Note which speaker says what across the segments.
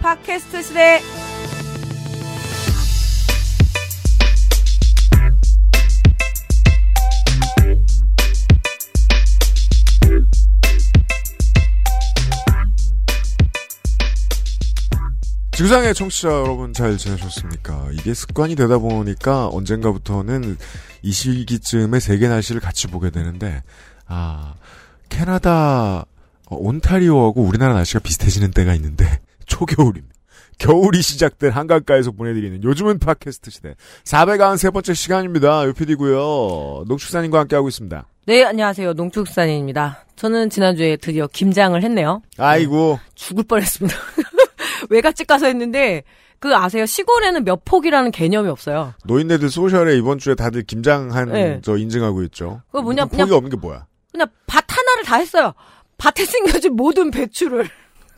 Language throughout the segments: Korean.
Speaker 1: 팟캐스트 시대.
Speaker 2: 지구상의 청취자 여러분 잘 지내셨습니까? 이게 습관이 되다 보니까 언젠가부터는 이 시기쯤에 세계 날씨를 같이 보게 되는데, 아, 캐나다, 어, 온타리오하고 우리나라 날씨가 비슷해지는 때가 있는데, 초겨울입니다. 겨울이 시작된 한강가에서 보내드리는 요즘은 팟캐스트 시대 493번째 시간입니다. 요피디고요 농축사님과 함께하고 있습니다.
Speaker 1: 네, 안녕하세요. 농축산인입니다. 저는 지난주에 드디어 김장을 했네요.
Speaker 2: 아이고.
Speaker 1: 죽을 뻔했습니다. 외갓집 가서 했는데 그 아세요? 시골에는 몇 폭이라는 개념이 없어요.
Speaker 2: 노인네들 소셜에 이번 주에 다들 김장한
Speaker 1: 네.
Speaker 2: 저 인증하고 있죠.
Speaker 1: 그거 뭐냐,
Speaker 2: 폭이
Speaker 1: 그냥-
Speaker 2: 없는 게 뭐야?
Speaker 1: 그냥 밭 하나를 다 했어요. 밭에 생겨진 모든 배추를.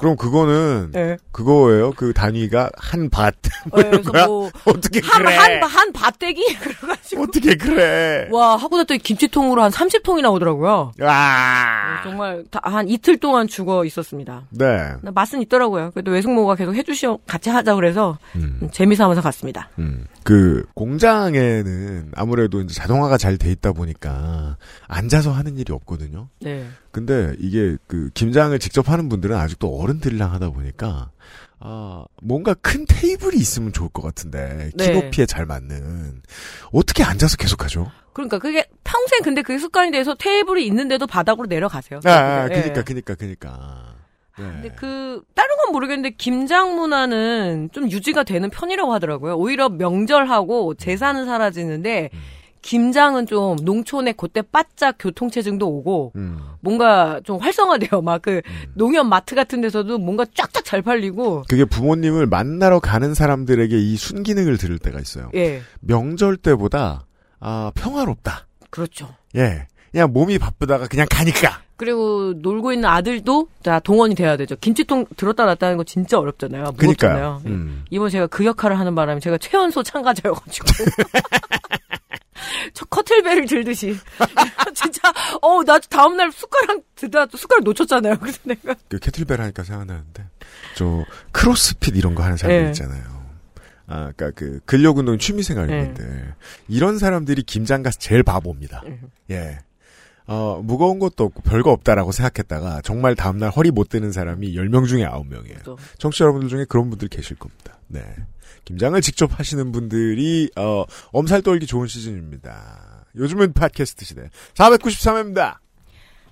Speaker 2: 그럼 그거는
Speaker 1: 네.
Speaker 2: 그거예요. 그 단위가 한 밭. 뭐
Speaker 1: 네, 그래서? 뭐
Speaker 2: 어떻게
Speaker 1: 한,
Speaker 2: 그래?
Speaker 1: 한, 한 밭대기? 그래가지고.
Speaker 2: 어떻게 그래?
Speaker 1: 와, 하고 났더니 김치통으로 한 30통이 나 오더라고요.
Speaker 2: 아.
Speaker 1: 정말 다- 한 이틀 동안 죽어 있었습니다.
Speaker 2: 네.
Speaker 1: 맛은 있더라고요. 그래도 외숙모가 계속 해주시오, 같이 하자 그래서
Speaker 2: 음,
Speaker 1: 재미삼아서 갔습니다.
Speaker 2: 음. 그 공장에는 아무래도 이제 자동화가 잘 돼 있다 보니까 앉아서 하는 일이 없거든요.
Speaker 1: 네.
Speaker 2: 근데 이게 그 김장을 직접 하는 분들은 아직도 어른들이랑 하다 보니까 아 뭔가 큰 테이블이 있으면 좋을 것 같은데
Speaker 1: 네.
Speaker 2: 키높이에 잘 맞는 어떻게 앉아서 계속 하죠?
Speaker 1: 그러니까 그게 평생 근데 그게 습관이 돼서 테이블이 있는데도 바닥으로 내려가세요.
Speaker 2: 아, 아
Speaker 1: 네.
Speaker 2: 그니까 그니까 그니까. 네.
Speaker 1: 근데 그 다른 건 모르겠는데 김장 문화는 좀 유지가 되는 편이라고 하더라고요. 오히려 명절하고 제사는 사라지는데
Speaker 2: 음.
Speaker 1: 김장은 좀 농촌에 그때 바짝 교통체증도 오고
Speaker 2: 음.
Speaker 1: 뭔가 좀 활성화돼요. 막그
Speaker 2: 음.
Speaker 1: 농협 마트 같은 데서도 뭔가 쫙쫙 잘 팔리고
Speaker 2: 그게 부모님을 만나러 가는 사람들에게 이 순기능을 들을 때가 있어요.
Speaker 1: 예
Speaker 2: 명절 때보다 아 평화롭다.
Speaker 1: 그렇죠.
Speaker 2: 예. 그냥 몸이 바쁘다가 그냥 가니까.
Speaker 1: 그리고 놀고 있는 아들도 다 동원이 돼야 되죠. 김치통 들었다 놨다 하는 거 진짜 어렵잖아요. 무겁잖아요.
Speaker 2: 그니까요. 음.
Speaker 1: 이번 제가 그 역할을 하는 바람에 제가 최연소 참가자여가지고. 저 커틀벨을 들듯이. 진짜, 어, 나 다음날 숟가락 드다, 숟가락 놓쳤잖아요. 그래서 내가.
Speaker 2: 그 캐틀벨 하니까 생각나는데 저 크로스핏 이런 거 하는 사람들
Speaker 1: 예.
Speaker 2: 있잖아요. 아, 그니까 그 근력 운동 취미 생활인데 이런 사람들이 김장 가서 제일 바보입니다.
Speaker 1: 음.
Speaker 2: 예. 어, 무거운 것도 없고 별거 없다라고 생각했다가 정말 다음날 허리 못 드는 사람이 10명 중에 9명이에요.
Speaker 1: 또.
Speaker 2: 청취자 여러분들 중에 그런 분들 계실 겁니다. 네. 김장을 직접 하시는 분들이 어, 엄살 떨기 좋은 시즌입니다. 요즘은 팟캐스트 시대 493회입니다.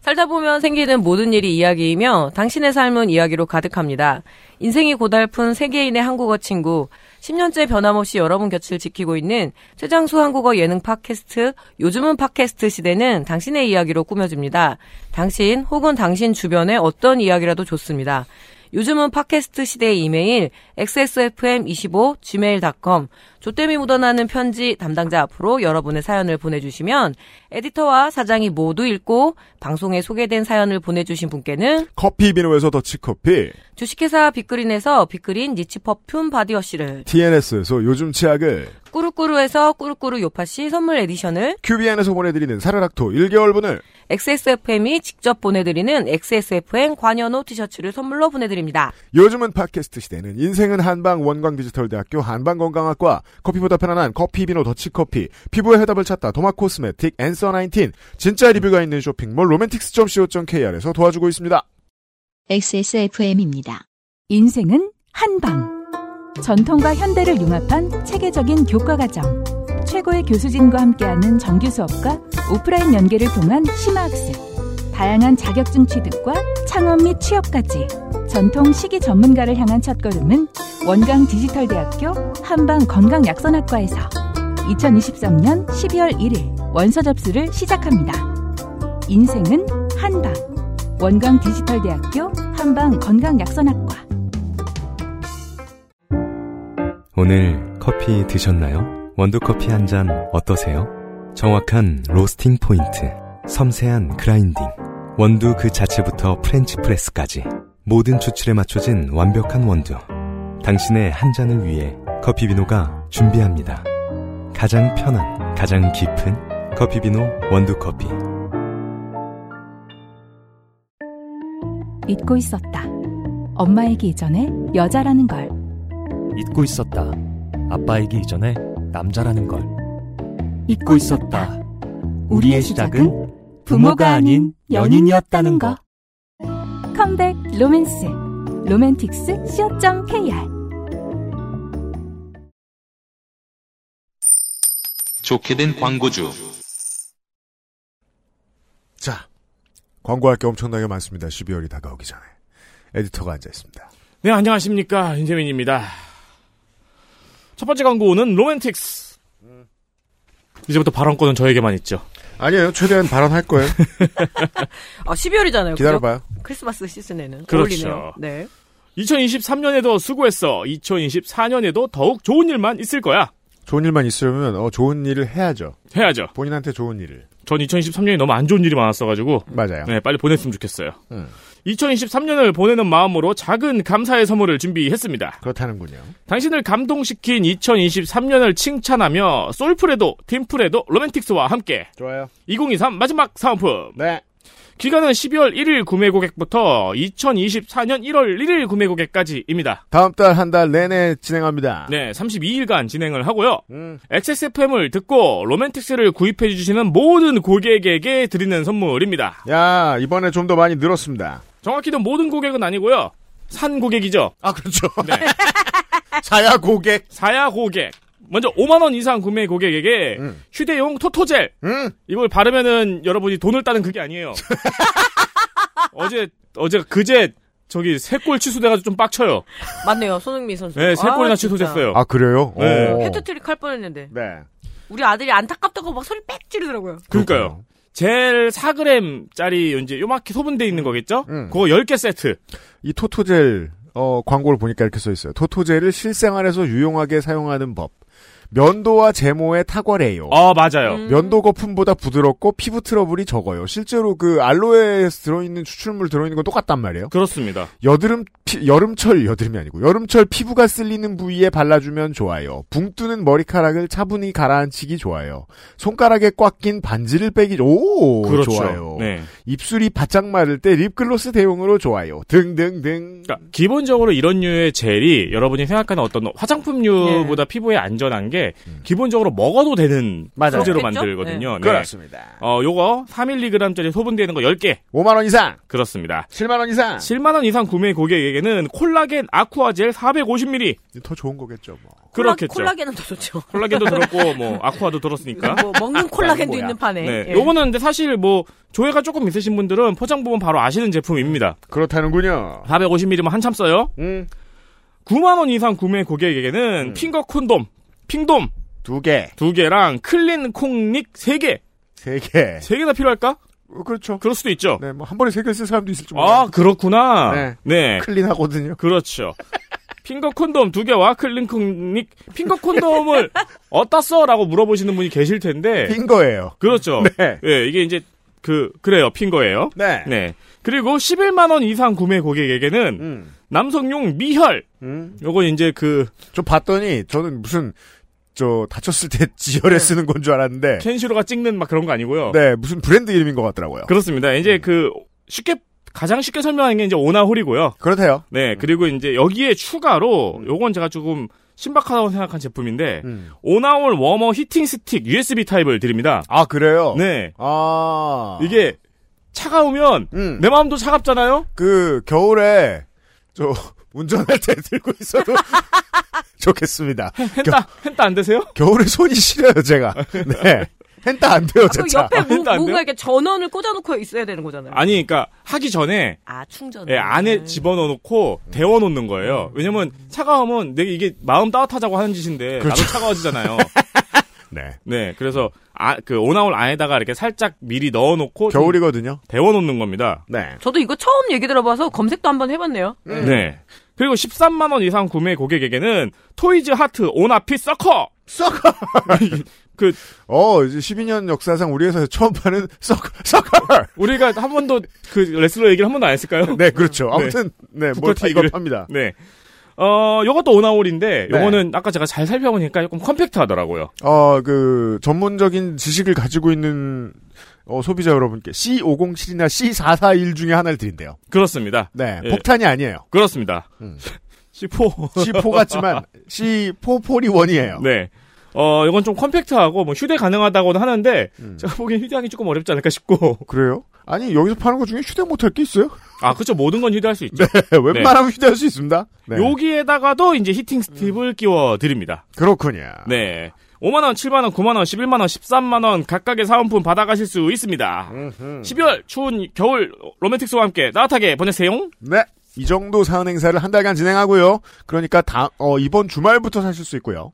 Speaker 1: 살다 보면 생기는 모든 일이 이야기이며 당신의 삶은 이야기로 가득합니다. 인생이 고달픈 세계인의 한국어 친구, 10년째 변함없이 여러분 곁을 지키고 있는 최장수 한국어 예능 팟캐스트, 요즘은 팟캐스트 시대는 당신의 이야기로 꾸며집니다. 당신 혹은 당신 주변의 어떤 이야기라도 좋습니다. 요즘은 팟캐스트 시대의 이메일 xsfm25 gmail.com 조땜이 묻어나는 편지 담당자 앞으로 여러분의 사연을 보내주시면 에디터와 사장이 모두 읽고 방송에 소개된 사연을 보내주신 분께는
Speaker 2: 커피비노에서 더치커피,
Speaker 1: 주식회사 빅그린에서 빅그린 niche perfume body wash를
Speaker 2: TNS에서 요즘 치약을,
Speaker 1: 꾸루꾸루에서 꾸루꾸루 요파시 선물 edition을
Speaker 2: QBN에서 보내드리는 사르락토 1개월분을,
Speaker 1: XSFM이 직접 보내드리는 XSFM 관여노 티셔츠를 선물로 보내드립니다.
Speaker 2: 요즘은 팟캐스트 시대는 인생은 한방 원광디지털대학교 한방건강학과, 커피보다 편안한 커피 비누 더치커피, 피부의 해답을 찾다 도마 코스메틱 앤서 19, 진짜 리뷰가 있는 쇼핑몰 로맨틱스.co.kr에서 도와주고 있습니다.
Speaker 3: XSFM입니다.
Speaker 4: 인생은 한방 전통과 현대를 융합한 체계적인 교과과정 최고의 교수진과 함께하는 정규 수업과 오프라인 연계를 통한 심화학습 다양한 자격증 취득과 창업 및 취업까지 전통 시기 전문가를 향한 첫걸음은 원광 디지털대학교 한방 건강약선학과에서 2023년 12월 1일 원서 접수를 시작합니다. 인생은 한방 원광 디지털대학교 한방 건강약선학과
Speaker 5: 오늘 커피 드셨나요? 원두커피 한 잔 어떠세요? 정확한 로스팅 포인트, 섬세한 grinding, 원두 그 자체부터 French press까지 모든 추출에 맞춰진 완벽한 원두. 당신의 한 잔을 위해 커피비노가 준비합니다. 가장 편한, 가장 깊은 커피비노 원두커피.
Speaker 4: 잊고 있었다. 엄마이기 이전에 여자라는 걸.
Speaker 6: 잊고 있었다. 아빠이기 이전에 남자라는 걸.
Speaker 4: 잊고
Speaker 6: 있었다. 우리의 시작은 부모가 아닌 연인이었다는 거.
Speaker 4: 컴백 로맨스. 로맨틱스 co.kr
Speaker 7: 좋게 된 광고주.
Speaker 2: 자, 광고할 게 엄청나게 많습니다. 12월이 다가오기 전에. 에디터가 앉아 있습니다.
Speaker 8: 네, 안녕하십니까. 윤세민입니다. 첫 번째 광고는 로맨틱스. 이제부터 발언권은 저에게만 있죠.
Speaker 2: 아니에요. 최대한 발언할 거예요.
Speaker 1: 아, 12월이잖아요.
Speaker 2: 기다려봐요.
Speaker 1: 크리스마스 시즌에는.
Speaker 8: 그렇죠.
Speaker 1: 어울리네요. 네.
Speaker 8: 2023년에도 수고했어. 2024년에도 더욱 좋은 일만 있을 거야.
Speaker 2: 좋은 일만 있으려면 어, 좋은 일을 해야죠.
Speaker 8: 해야죠.
Speaker 2: 본인한테 좋은 일을.
Speaker 8: 전 2023년이 너무 안 좋은 일이 많았어가지고.
Speaker 2: 맞아요.
Speaker 8: 네, 빨리 보냈으면 좋겠어요.
Speaker 2: 음,
Speaker 8: 2023년을 보내는 마음으로 작은 감사의 선물을 준비했습니다.
Speaker 2: 그렇다는군요.
Speaker 8: 당신을 감동시킨 2023년을 칭찬하며 솔프레도, 팀프레도, 로맨틱스와 함께
Speaker 2: 좋아요.
Speaker 8: 2023 마지막 사은품.
Speaker 2: 네.
Speaker 8: 기간은 12월 1일 구매 고객부터 2024년 1월 1일 구매 고객까지입니다.
Speaker 2: 다음 달 한 달 내내 진행합니다.
Speaker 8: 네, 32일간 진행을 하고요.
Speaker 2: 음,
Speaker 8: XSFM을 듣고 로맨틱스를 구입해 주시는 모든 고객에게 드리는 선물입니다.
Speaker 2: 야, 이번에 좀 더 많이 늘었습니다.
Speaker 8: 정확히는 모든 고객은 아니고요. 산 고객이죠.
Speaker 2: 아, 그렇죠.
Speaker 8: 네.
Speaker 2: 사야 고객.
Speaker 8: 사야 고객. 먼저 5만 원 이상 구매 고객에게
Speaker 2: 음.
Speaker 8: 휴대용 토토젤
Speaker 2: 음,
Speaker 8: 이걸 바르면은 여러분이 돈을 따는 그게 아니에요. 어제 어제 그제 저기 세골 취소돼가지고 좀 빡쳐요.
Speaker 1: 맞네요. 손흥민 선수.
Speaker 8: 네, 세
Speaker 1: 아,
Speaker 8: 골이나
Speaker 1: 진짜.
Speaker 8: 취소됐어요.
Speaker 2: 아, 그래요?
Speaker 8: 네.
Speaker 2: 오.
Speaker 1: 헤트트릭 할 뻔했는데.
Speaker 2: 네.
Speaker 1: 우리 아들이 안타깝다고 막 소리 빽 지르더라고요.
Speaker 8: 그러니까요. 젤 4g짜리 이제 요만큼 소분돼 있는 거겠죠?
Speaker 2: 음.
Speaker 8: 그거 10개 세트.
Speaker 2: 이 토토젤 어, 광고를 보니까 이렇게 써 있어요. 토토젤을 실생활에서 유용하게 사용하는 법. 면도와 제모에 탁월해요.
Speaker 8: 아, 맞아요.
Speaker 1: 음.
Speaker 2: 면도 거품보다 부드럽고 피부 트러블이 적어요. 실제로 그 알로에에 들어있는 추출물 들어있는 건 똑같단 말이에요.
Speaker 8: 그렇습니다.
Speaker 2: 여드름 피- 여름철 여드름이 아니고 여름철 피부가 쓸리는 부위에 발라주면 좋아요. 붕 뜨는 머리카락을 차분히 가라앉히기 좋아요. 손가락에 꽉 낀 반지를 빼기 오
Speaker 8: 그렇죠.
Speaker 2: 좋아요.
Speaker 8: 네.
Speaker 2: 입술이 바짝 마를 때 립글로스 대용으로 좋아요. 등등등.
Speaker 8: 그러니까 기본적으로 이런 류의 젤이 여러분이 생각하는 어떤 화장품류보다 피부에 안전한 게 기본적으로 먹어도 되는
Speaker 2: 맞아요.
Speaker 8: 소재로
Speaker 1: 그렇겠죠?
Speaker 8: 만들거든요. 네.
Speaker 2: 그렇습니다.
Speaker 8: 어, 요거 3mg짜리 소분되는 거 10개.
Speaker 2: 5만 원 이상,
Speaker 8: 그렇습니다.
Speaker 2: 7만 원 이상.
Speaker 8: 7만 원 이상 구매 고객에게는 콜라겐 아쿠아 젤 450ml.
Speaker 2: 더 좋은 거겠죠, 뭐.
Speaker 8: 그렇겠죠.
Speaker 1: 콜라겐은 더 좋죠.
Speaker 8: 콜라겐도 들었고 뭐 아쿠아도 들었으니까.
Speaker 1: 뭐 먹는 콜라겐도. 있는 판에.
Speaker 8: 네.
Speaker 1: 예.
Speaker 8: 요거는 근데 사실 뭐 조예가 조금 있으신 분들은 포장 보면 바로 아시는 제품입니다.
Speaker 2: 그렇다는군요.
Speaker 8: 450ml면 한참 써요.
Speaker 2: 음,
Speaker 8: 9만 원 이상 구매 고객에게는
Speaker 2: 음.
Speaker 8: finger 콘돔, 핑돔
Speaker 2: 두 개,
Speaker 8: 두 개랑 클린 콩닉 세 개.
Speaker 2: 세 개.
Speaker 8: 세 개나 필요할까?
Speaker 2: 어, 그렇죠.
Speaker 8: 그럴 수도 있죠.
Speaker 2: 네, 뭐 한 번에 세 개 쓸 사람도 있을 줄
Speaker 8: 아. 그렇구나.
Speaker 2: 네.
Speaker 8: 네.
Speaker 2: clean하거든요.
Speaker 8: 그렇죠. finger 콘돔 두 개와 클린 콩닉 finger 콘돔을 어디다 써라고 물어보시는 분이 계실 텐데.
Speaker 2: finger예요.
Speaker 8: 그렇죠.
Speaker 2: 네.
Speaker 8: 예, 이게 이제 그 그래요. finger예요.
Speaker 2: 네.
Speaker 8: 네. 그리고 11만 원 이상 구매 고객에게는
Speaker 2: 음,
Speaker 8: 남성용 미혈.
Speaker 2: 음.
Speaker 8: 요거 이제 그
Speaker 2: 좀 봤더니 저는 무슨 저 다쳤을 때 지혈에 쓰는 건 줄 알았는데
Speaker 8: 켄시로가 찍는 막 그런 거 아니고요.
Speaker 2: 네 무슨 브랜드 이름인 것 같더라고요.
Speaker 8: 그렇습니다. 이제 그 쉽게 가장 쉽게 설명하는 게 이제 오나홀이고요.
Speaker 2: 그렇대요.
Speaker 8: 네, 그리고 이제 여기에 추가로 요건 제가 조금 신박하다고 생각한 제품인데
Speaker 2: 음.
Speaker 8: 오나홀 워머 히팅 스틱 USB 타입을 드립니다.
Speaker 2: 아 그래요.
Speaker 8: 네.
Speaker 2: 아
Speaker 8: 이게 차가우면
Speaker 2: 음.
Speaker 8: 내 마음도 차갑잖아요.
Speaker 2: 그 겨울에 저 운전할 때 들고 있어도 좋겠습니다.
Speaker 8: 헨따 헨따 안 되세요?
Speaker 2: 겨울에 손이 시려요 제가. 네. hen타 안 돼요
Speaker 1: 그
Speaker 2: 제차.
Speaker 1: 옆에 뭐,
Speaker 8: 안 돼요?
Speaker 1: 뭔가 이렇게 전원을 꽂아놓고 있어야 되는 거잖아요.
Speaker 8: 아니, 그러니까 하기 전에
Speaker 1: 아, 충전.
Speaker 8: 예, 안에 집어넣어 놓고 데워 놓는 거예요. 왜냐면 차가우면 내가 이게 마음 따뜻하자고 하는 짓인데
Speaker 2: 그렇죠.
Speaker 8: 나도 차가워지잖아요.
Speaker 2: 네.
Speaker 8: 네, 그래서 아, 그 오나홀 안에다가 이렇게 살짝 미리 넣어 놓고
Speaker 2: 겨울이거든요.
Speaker 8: 데워 놓는 겁니다.
Speaker 2: 네.
Speaker 1: 저도 이거 처음 얘기 들어봐서 검색도 한번 해봤네요.
Speaker 8: 네. 그리고 13만 원 이상 구매 고객에게는 토이즈 하트 오나피 서커
Speaker 2: 서커.
Speaker 8: 그
Speaker 2: 어, 이제 12년 역사상 우리 회사에서 처음 파는 서커, 서커!
Speaker 8: 우리가 한 번도 그 레슬러 얘기를 한 번도 안 했을까요?
Speaker 2: 네, 그렇죠. 아무튼, 네, 뭘 파, 이거
Speaker 8: 타이거를.
Speaker 2: 팝니다.
Speaker 8: 네. 어, 요것도 오나홀인데,
Speaker 2: 네.
Speaker 8: 요거는 아까 제가 잘 살펴보니까 조금 컴팩트 하더라고요.
Speaker 2: 어, 그, 전문적인 지식을 가지고 있는, 어, 소비자 여러분께 C507이나 C441 중에 하나를 드린대요.
Speaker 8: 그렇습니다.
Speaker 2: 네,
Speaker 8: 예.
Speaker 2: 폭탄이 아니에요.
Speaker 8: 그렇습니다.
Speaker 2: 음.
Speaker 8: C4.
Speaker 2: C4 같지만, C441이에요.
Speaker 8: 네. 어, 이건 좀 컴팩트하고, 뭐, 휴대 가능하다고는 하는데,
Speaker 2: 음.
Speaker 8: 제가 보기엔 휴대하기 조금 어렵지 않을까 싶고.
Speaker 2: 그래요? 아니, 여기서 파는 것 중에 휴대 못할 게 있어요?
Speaker 8: 아, 그쵸. 모든 건 휴대할 수 있죠.
Speaker 2: 웬만하면 휴대할 수 있습니다. 네.
Speaker 8: 여기에다가도 이제 히팅 스팁을 끼워 드립니다.
Speaker 2: 그렇군요.
Speaker 8: 네. 5만원, 7만원, 9만원, 11만원, 13만원 각각의 사은품 받아가실 수 있습니다.
Speaker 2: 음흠.
Speaker 8: 12월 추운 겨울 로맨틱스와 함께 따뜻하게 보내세요.
Speaker 2: 네. 이 정도 사은 행사를 한 달간 진행하고요. 그러니까 다, 어, 이번 주말부터 사실 수 있고요.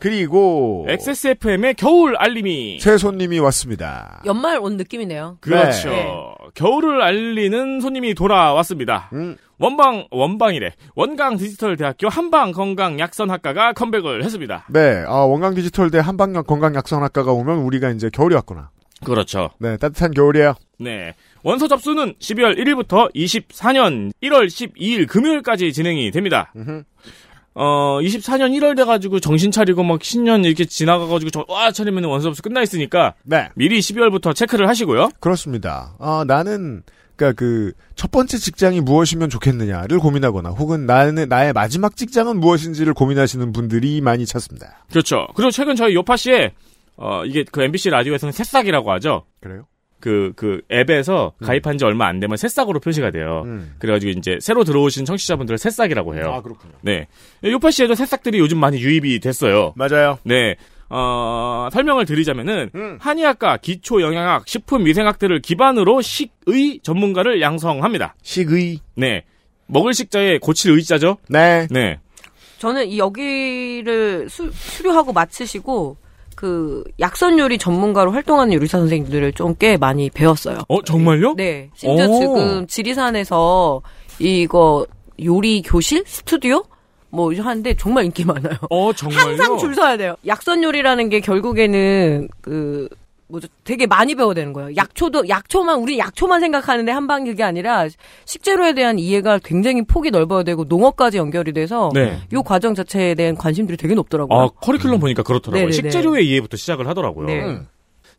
Speaker 2: 그리고
Speaker 8: XSFM의 겨울 알림이
Speaker 2: 새 손님이 왔습니다.
Speaker 1: 연말 온 느낌이네요.
Speaker 8: 그렇죠.
Speaker 1: 네.
Speaker 8: 겨울을 알리는 손님이 돌아왔습니다.
Speaker 2: 음,
Speaker 8: 원방 원방이래. 원강 디지털 대학교 한방 건강 약선학과가 컴백을 했습니다.
Speaker 2: 네. 아, 원강 디지털 대 한방역 건강 약선학과가 오면 우리가 이제 겨울이 왔구나.
Speaker 8: 그렇죠.
Speaker 2: 네, 따뜻한 겨울이에요.
Speaker 8: 네. 원서 접수는 12월 1일부터 24년 1월 12일 금요일까지 진행이 됩니다.
Speaker 2: 음흠.
Speaker 8: 어, 24년 1월 돼가지고 정신 차리고 막 신년 이렇게 지나가가지고 저, 와 차리면 원서 접수 끝나 있으니까
Speaker 2: 네.
Speaker 8: 미리 12월부터 체크를 하시고요.
Speaker 2: 그렇습니다. 아, 나는 그러니까 그 첫 번째 직장이 무엇이면 좋겠느냐를 고민하거나 혹은 나는 나의 마지막 직장은 무엇인지를 고민하시는 분들이 많이 찾습니다.
Speaker 8: 그렇죠. 그리고 최근 저희 요파시에 어, 이게 그 MBC 라디오에서는 새싹이라고 하죠.
Speaker 2: 그래요?
Speaker 8: 그, 그 앱에서 가입한 지 얼마 안 되면 새싹으로 표시가 돼요.
Speaker 2: 음.
Speaker 8: 그래가지고 이제 새로 들어오신 청취자분들을 새싹이라고 해요.
Speaker 2: 아, 그렇군요.
Speaker 8: 네. 요파시에도 새싹들이 요즘 많이 유입이 됐어요.
Speaker 2: 맞아요.
Speaker 8: 네. 어, 설명을 드리자면은,
Speaker 2: 음.
Speaker 8: 한의학과, 기초 영양학, 식품 위생학들을 기반으로 식의 전문가를 양성합니다.
Speaker 2: 식의.
Speaker 8: 네. 먹을 식자에 고칠 의자죠?
Speaker 2: 네.
Speaker 8: 네.
Speaker 1: 저는 이 여기를 수, 수료하고 마치시고 그 약선 요리 전문가로 활동하는 요리사 선생님들을 좀 꽤 많이 배웠어요.
Speaker 8: 어, 정말요?
Speaker 1: 네. 심지어
Speaker 8: 오.
Speaker 1: 지금 지리산에서 이거 요리 교실 스튜디오 뭐 하는데 정말 인기 많아요.
Speaker 8: 어, 정말요?
Speaker 1: 항상 줄 서야 돼요. 약선 요리라는 게 결국에는 그 뭐죠? 되게 많이 배워야 되는 거예요. 약초도 약초만 우리 약초만 생각하는데 한방 그게 아니라 식재료에 대한 이해가 굉장히 폭이 넓어야 되고 농업까지 연결이 돼서
Speaker 8: 네.
Speaker 1: 요 과정 자체에 대한 관심들이 되게 높더라고요.
Speaker 8: 아, 커리큘럼 보니까 그렇더라고요.
Speaker 1: 네네네.
Speaker 8: 식재료의 이해부터 시작을 하더라고요.
Speaker 1: 네.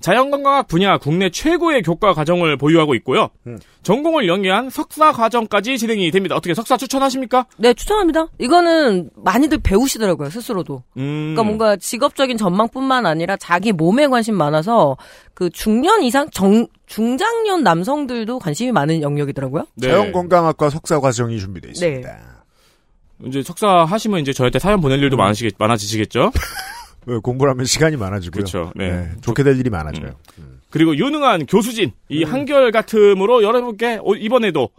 Speaker 2: 음.
Speaker 8: 자연건강학 분야 국내 최고의 교과 과정을 보유하고 있고요.
Speaker 2: 음.
Speaker 8: 전공을 연계한 석사 과정까지 진행이 됩니다. 어떻게 석사 추천하십니까?
Speaker 1: 네, 추천합니다. 이거는 많이들 배우시더라고요, 스스로도.
Speaker 8: 음.
Speaker 1: 그러니까 뭔가 직업적인 전망뿐만 아니라 자기 몸에 관심 많아서 그 중년 이상 정 중장년 남성들도 관심이 많은 영역이더라고요.
Speaker 8: 네.
Speaker 2: 자연건강학과 석사 과정이 준비되어 있습니다.
Speaker 8: 이제 석사 하시면 이제 저한테 사연 보낼
Speaker 1: 음.
Speaker 8: 일도 많으시겠, 많아지시겠죠?
Speaker 2: 왜 공부를 하면 시간이 많아지고요.
Speaker 8: 그렇죠. 네.
Speaker 2: 네, 좋게 될 일이 많아져요.
Speaker 8: 그리고 유능한 교수진,
Speaker 1: 음.
Speaker 8: 이 한결 같음으로 여러분께 오- 이번에도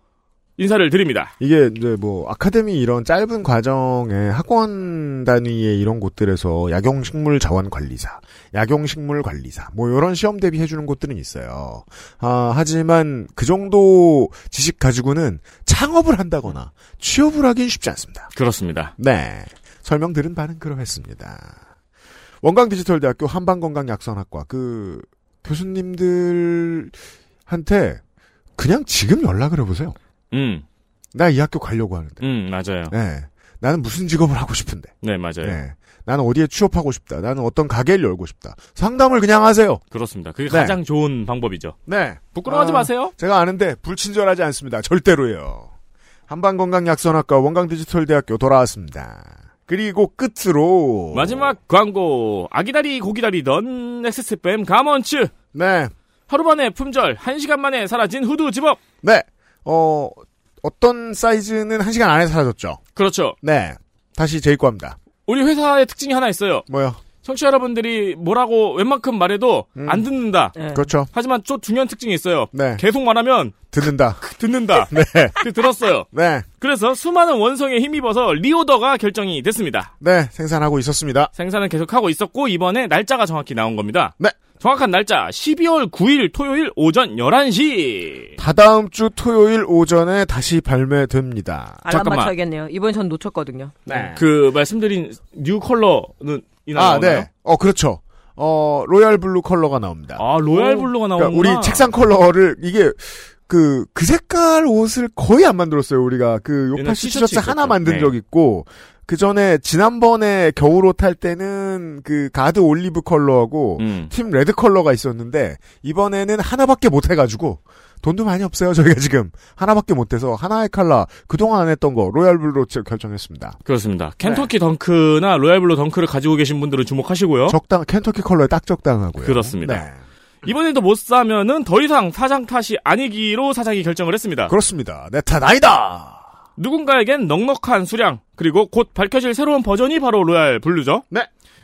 Speaker 8: 인사를 드립니다.
Speaker 2: 이게 이제 뭐 아카데미 이런 짧은 과정에 학원 단위의 이런 곳들에서 약용식물 자원 관리사, 약용식물 관리사 뭐 이런 시험 대비해 주는 곳들은 있어요. 아, 하지만 그 정도 지식 가지고는 창업을 한다거나 취업을 하긴 쉽지 않습니다.
Speaker 8: 그렇습니다.
Speaker 2: 네. 설명 들은 바는 그러했습니다. 원광 디지털대학교 한방건강약선학과 그 교수님들한테 그냥 지금 연락을 해보세요.
Speaker 8: 음,
Speaker 2: 나 이 학교 가려고 하는데.
Speaker 8: 음, 맞아요.
Speaker 2: 네. 나는 무슨 직업을 하고 싶은데.
Speaker 8: 네, 맞아요.
Speaker 2: 네. 나는 어디에 취업하고 싶다. 나는 어떤 가게를 열고 싶다. 상담을 그냥 하세요.
Speaker 8: 그렇습니다. 그게
Speaker 2: 네.
Speaker 8: 가장 좋은 방법이죠.
Speaker 2: 네.
Speaker 8: 부끄러워하지
Speaker 2: 아,
Speaker 8: 마세요.
Speaker 2: 제가 아는데 불친절하지 않습니다. 절대로요. 한방건강약선학과 원광디지털대학교 돌아왔습니다. 그리고 끝으로
Speaker 8: 마지막 광고. 아기다리 고기다리던 XSFM 가먼츠.
Speaker 2: 네.
Speaker 8: 하루 만에 품절, 한 시간 만에 사라진 후드 집업.
Speaker 2: 네. 어 어떤 사이즈는 한 시간 안에 사라졌죠.
Speaker 8: 그렇죠.
Speaker 2: 네. 다시 재입고합니다.
Speaker 8: 우리 회사의 특징이 하나 있어요.
Speaker 2: 뭐요?
Speaker 8: 청취자 여러분들이 뭐라고 웬만큼 말해도
Speaker 2: 음.
Speaker 8: 안 듣는다.
Speaker 1: 네.
Speaker 2: 그렇죠.
Speaker 8: 하지만 또 중요한 특징이 있어요.
Speaker 2: 네.
Speaker 8: 계속 말하면
Speaker 2: 듣는다.
Speaker 8: 듣는다.
Speaker 2: 네.
Speaker 8: 그 들었어요.
Speaker 2: 네.
Speaker 8: 그래서 수많은 원성에 힘입어서 리오더가 결정이 됐습니다.
Speaker 2: 네. 생산하고 있었습니다.
Speaker 8: 생산은 계속하고 있었고 이번에 날짜가 정확히 나온 겁니다.
Speaker 2: 네.
Speaker 8: 정확한 날짜 12월 9일 토요일 오전 11시.
Speaker 2: 다다음 주 토요일 오전에 다시 발매됩니다.
Speaker 1: 알람
Speaker 8: 잠깐만.
Speaker 1: 맞춰야겠네요. 이번에 전 놓쳤거든요.
Speaker 8: 그 말씀드린 new 컬러는
Speaker 2: 아? 네. 어, 그렇죠. 어, royal blue 컬러가 나옵니다.
Speaker 8: 아 royal blue가 나오는
Speaker 2: 그러니까 우리 책상 컬러를 이게 그, 그 색깔 옷을 거의 안 만들었어요, 우리가. 그 요파시
Speaker 8: 티셔츠
Speaker 2: 하나. 만든
Speaker 8: 네.
Speaker 2: 적 있고, 그 전에 지난번에 겨울옷 할 때는 그 가드 올리브 컬러하고
Speaker 8: 음.
Speaker 2: team red 컬러가 있었는데, 이번에는 하나밖에 못 해가지고, 돈도 많이 없어요, 저희가 지금. 하나밖에 못 해서, 하나의 컬러, 그동안 안 했던 거, royal blue로 결정했습니다.
Speaker 8: 그렇습니다. 켄터키 덩크나 royal blue 덩크를 가지고 계신 분들은 주목하시고요.
Speaker 2: 적당, 켄터키 컬러에 딱 적당하고요.
Speaker 8: 그렇습니다.
Speaker 2: 네.
Speaker 8: 이번에도 못 사면은 더 이상 사장 탓이 아니기로 사장이 결정을 했습니다.
Speaker 2: 그렇습니다. 내 탓 아니다!
Speaker 8: 누군가에겐 넉넉한 수량 그리고 곧 밝혀질 새로운 버전이 바로 royal blue죠.
Speaker 2: 네.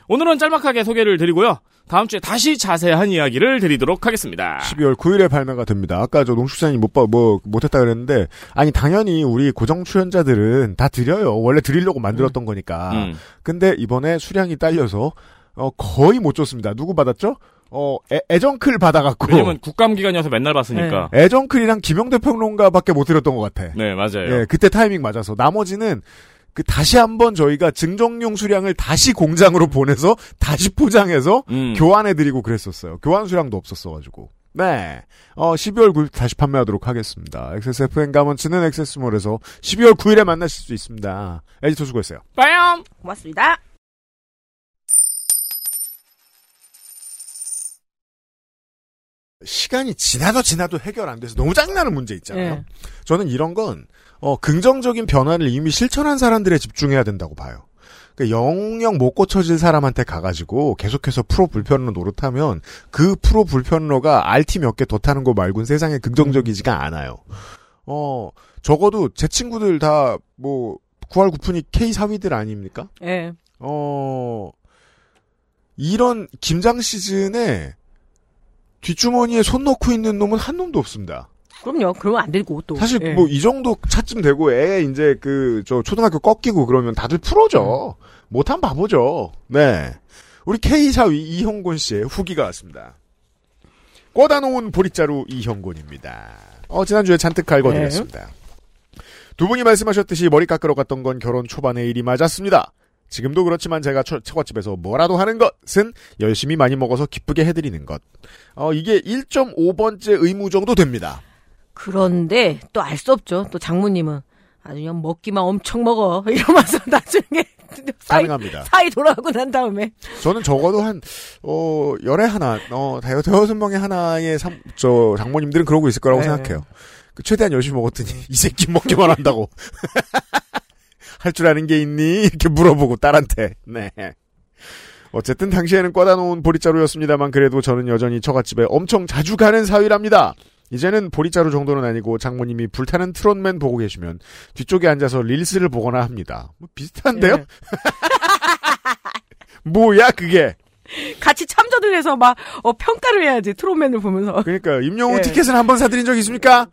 Speaker 8: 오늘은 짤막하게 소개를 드리고요. 다음 주에 다시 자세한 이야기를 드리도록 하겠습니다.
Speaker 2: 12월 9일에 발매가 됩니다. 아까 저 농축산이 못, 봐, 뭐, 못했다 그랬는데, 아니, 당연히 우리 고정 출연자들은 다 드려요. 원래 드리려고 만들었던 거니까.
Speaker 8: 음.
Speaker 2: 근데 이번에 수량이 딸려서, 어, 거의 못 줬습니다. 누구 받았죠? 어, 애, 애정클 받아갖고.
Speaker 8: 왜냐면 국감 기간이어서 맨날 봤으니까.
Speaker 2: 애정클이랑 김영대 평론가밖에 못 드렸던 것 같아.
Speaker 8: 네, 맞아요.
Speaker 2: 예, 그때 타이밍 맞아서. 나머지는, 그, 다시 한번 저희가 증정용 수량을 다시 공장으로 보내서, 다시 포장해서,
Speaker 8: 음.
Speaker 2: 교환해드리고 그랬었어요. 교환 수량도 없었어가지고. 네. 어, 12월 9일 다시 판매하도록 하겠습니다. XSFN 가먼츠는 액세스몰에서 12월 9일에 만나실 수 있습니다. 에디터 수고했어요.
Speaker 8: 빠염!
Speaker 1: 고맙습니다.
Speaker 2: 시간이 지나도 지나도 해결 안 돼서 너무 짜증나는 문제 있잖아요.
Speaker 1: 네.
Speaker 2: 저는 이런 건, 어, 긍정적인 변화를 이미 실천한 사람들에 집중해야 된다고 봐요. 그러니까 영영 못 고쳐질 사람한테 가가지고 계속해서 프로 불편로 노릇하면 그 프로 불편러가 RT 몇 개 더 타는 거 말고는 세상에 긍정적이지가 않아요. 어, 적어도 제 친구들 다 뭐, 9할 9푼이 K 사위들 아닙니까?
Speaker 1: 예.
Speaker 2: 어, 이런 김장 시즌에 뒷주머니에 손 넣고 있는 놈은 한 놈도 없습니다.
Speaker 1: 그럼요. 그러면 안 되고 또.
Speaker 2: 사실
Speaker 1: 예.
Speaker 2: 뭐이 정도 차쯤 되고 애 이제 그 저 초등학교 꺾이고 그러면 다들 프로죠. 못한 바보죠. 네. 우리 K사위 이형곤 씨의 후기가 왔습니다. 꽂아 놓은 보리자루 이형곤입니다. 어, 지난주에 잔뜩 갈궈드렸습니다. 두 분이 말씀하셨듯이 머리 깎으러 갔던 건 결혼 초반의 일이 맞았습니다. 지금도 그렇지만 제가 처, 처갓집에서 뭐라도 하는 것은 열심히 많이 먹어서 기쁘게 해드리는 것. 어, 이게 1.5번째 의무 정도 됩니다.
Speaker 1: 그런데 또 알 수 없죠. 또 장모님은 아주 그냥 먹기만 엄청 먹어 이러면서 나중에 사이,
Speaker 2: 가능합니다.
Speaker 1: 사이 돌아가고 난 다음에
Speaker 2: 저는 적어도 한, 어, 열에 하나, 어, 대여, 대여섯 명의 하나의 삼, 저, 장모님들은 그러고 있을 거라고
Speaker 1: 네.
Speaker 2: 생각해요. 그 최대한 열심히 먹었더니, 이 새끼 먹기만 한다고. 할 줄 아는 게 있니? 이렇게 물어보고, 딸한테. 네. 어쨌든 당시에는 꽂아 놓은 보리자루였습니다만, 그래도 저는 여전히 처갓집에 엄청 자주 가는 사위랍니다. 이제는 보리자루 정도는 아니고 장모님이 불타는 트롯맨 보고 계시면 뒤쪽에 앉아서 릴스를 보거나 합니다. 뭐 비슷한데요?
Speaker 1: 예.
Speaker 2: 뭐야 그게?
Speaker 1: 같이 참조들 해서 막 어, 평가를 해야지 트롯맨을 보면서
Speaker 2: 그러니까 임영웅
Speaker 1: 예.
Speaker 2: 티켓을 한번 사드린 적 있습니까?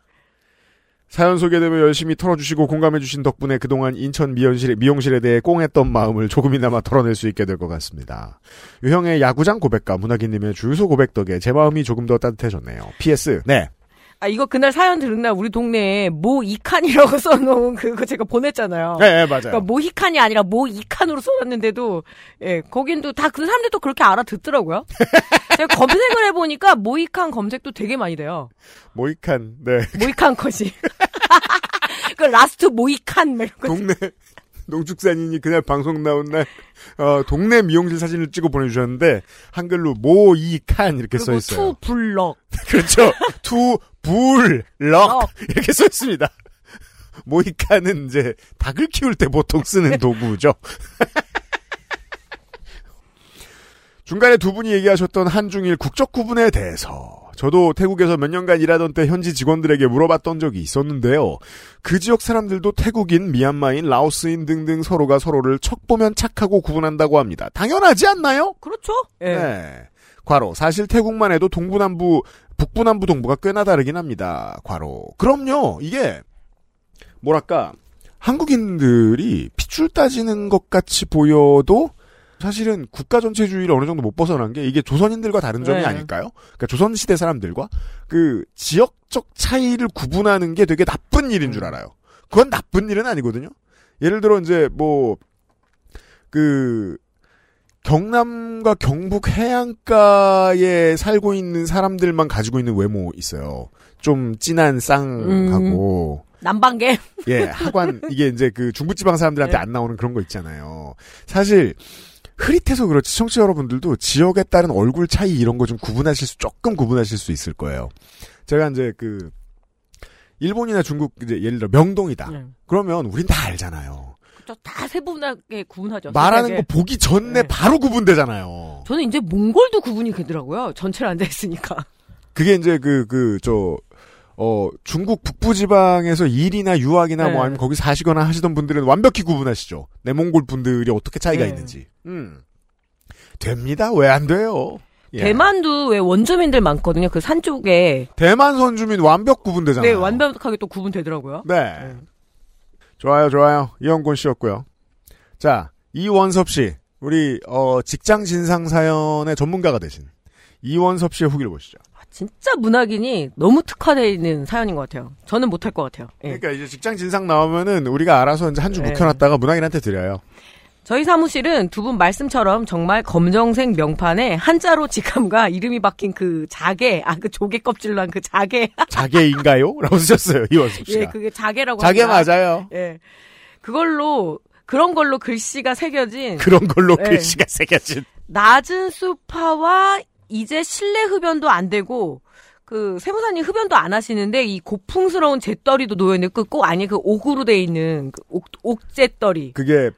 Speaker 2: 사연 소개되며 열심히 털어주시고 공감해주신 덕분에 그동안 인천 미용실에, 미용실에 대해 꽁했던 마음을 조금이나마 털어낼 수 있게 될 것 같습니다. 유형의 야구장 고백과 문학인님의 주유소 고백 덕에 제 마음이 조금 더 따뜻해졌네요. PS. 네.
Speaker 1: 아 이거 그날 사연 들은 날 우리 동네에 모 이칸이라고 써놓은 그거 제가 보냈잖아요.
Speaker 2: 네, 네, 맞아요.
Speaker 1: 그러니까 모히칸이 아니라 모 이칸으로 써놨는데도 예 거긴 또다 그 사람들도 그렇게 알아듣더라고요. 제가 검색을 해보니까 모이칸 검색도 되게 많이 돼요.
Speaker 2: 모이칸. 네.
Speaker 1: 모이칸 컷이. 그 last 모이칸 막 이런 거.
Speaker 2: 동네 농축산인이 그날 방송 나온 날 어, 동네 미용실 사진을 찍어 보내주셨는데 한글로 모이칸 이렇게 써 있어요.
Speaker 1: 투 블럭.
Speaker 2: 그렇죠. 투 불럭
Speaker 1: 럭.
Speaker 2: 이렇게 써 있습니다. 모이칸은 이제 닭을 키울 때 보통 쓰는 도구죠. 중간에 두 분이 얘기하셨던 한중일 국적 구분에 대해서 저도 태국에서 몇 년간 일하던 때 현지 직원들에게 물어봤던 적이 있었는데요. 그 지역 사람들도 태국인, 미얀마인, 라오스인 등등 서로가 서로를 척 보면 착하고 구분한다고 합니다. 당연하지 않나요?
Speaker 1: 그렇죠? 예.
Speaker 2: 네. 과로. 사실 태국만 해도 동부남부, 북부남부 동부가 꽤나 다르긴 합니다. 과로. 그럼요. 이게 뭐랄까 한국인들이 핏줄 따지는 것 같이 보여도 사실은 국가 전체주의를 어느 정도 못 벗어난 게 이게 조선인들과 다른 점이
Speaker 1: 네.
Speaker 2: 아닐까요? 그러니까 조선 시대 사람들과 그 지역적 차이를 구분하는 게 되게 나쁜 일인
Speaker 1: 음.
Speaker 2: 줄 알아요. 그건 나쁜 일은 아니거든요. 예를 들어 이제 뭐 그 경남과 경북 해안가에 살고 있는 사람들만 가지고 있는 외모 있어요. 좀 진한 쌍하고
Speaker 1: 남방계.
Speaker 2: 예, 하관, 이게 이제 그 중부지방 사람들한테
Speaker 1: 네.
Speaker 2: 안 나오는 그런 거 있잖아요. 사실, 흐릿해서 그렇지, 청취자 여러분들도 지역에 따른 얼굴 차이 이런 거 좀 구분하실 수, 조금 구분하실 수 있을 거예요. 제가 이제 그, 일본이나 중국, 이제 예를 들어 명동이다.
Speaker 1: 네.
Speaker 2: 그러면 우린 다 알잖아요.
Speaker 1: 다 세분하게 구분하죠.
Speaker 2: 말하는 거
Speaker 1: 세세하게.
Speaker 2: 보기 전에
Speaker 1: 네.
Speaker 2: 바로 구분되잖아요.
Speaker 1: 저는 이제 몽골도 구분이 되더라고요. 전체를 앉아 있으니까.
Speaker 2: 그게 이제 그, 그, 저, 어, 중국 북부 지방에서 일이나 유학이나
Speaker 1: 네.
Speaker 2: 뭐 아니면 거기 사시거나 하시던 분들은 완벽히 구분하시죠. 내몽골 분들이 어떻게 차이가
Speaker 1: 네.
Speaker 2: 있는지. 음. 됩니다. 왜 안 돼요? 예.
Speaker 1: 대만도 왜 원주민들 많거든요. 그 산 쪽에.
Speaker 2: 대만 선주민 완벽 구분되잖아요.
Speaker 1: 네, 완벽하게 또 구분되더라고요.
Speaker 2: 네. 좋아요, 좋아요. 이영곤 씨였고요. 자, 이원섭 씨. 우리, 어, 직장 진상 사연의 전문가가 되신 이원섭 씨의 후기를 보시죠.
Speaker 1: 진짜 문학인이 너무 특화되어 있는 사연인 것 같아요. 저는 못할 것 같아요. 예.
Speaker 2: 그러니까 이제 직장 진상 나오면은 우리가 알아서 이제 한주
Speaker 1: 네.
Speaker 2: 묵혀놨다가 문학인한테 드려요.
Speaker 1: 저희 사무실은 두 분 말씀처럼 정말 검정색 명판에 한자로 직함과 이름이 박힌 그 자개, 아, 그 조개 껍질로 한 그 자개.
Speaker 2: 자개인가요? 라고 쓰셨어요, 이원섭 씨가.
Speaker 1: 예, 그게 자개라고
Speaker 2: 자개
Speaker 1: 합니다.
Speaker 2: 맞아요.
Speaker 1: 예. 그걸로, 그런 걸로 글씨가 새겨진
Speaker 2: 그런 걸로
Speaker 1: 네.
Speaker 2: 글씨가 새겨진.
Speaker 1: 낮은 수파와 이제 실내 흡연도 안 되고 그 세무사님 흡연도 안 하시는데 이 고풍스러운 잿더리도 놓여 있는 그꼭 아니 그 옥으로 돼 있는 그 옥, 옥잿더리.
Speaker 2: 그게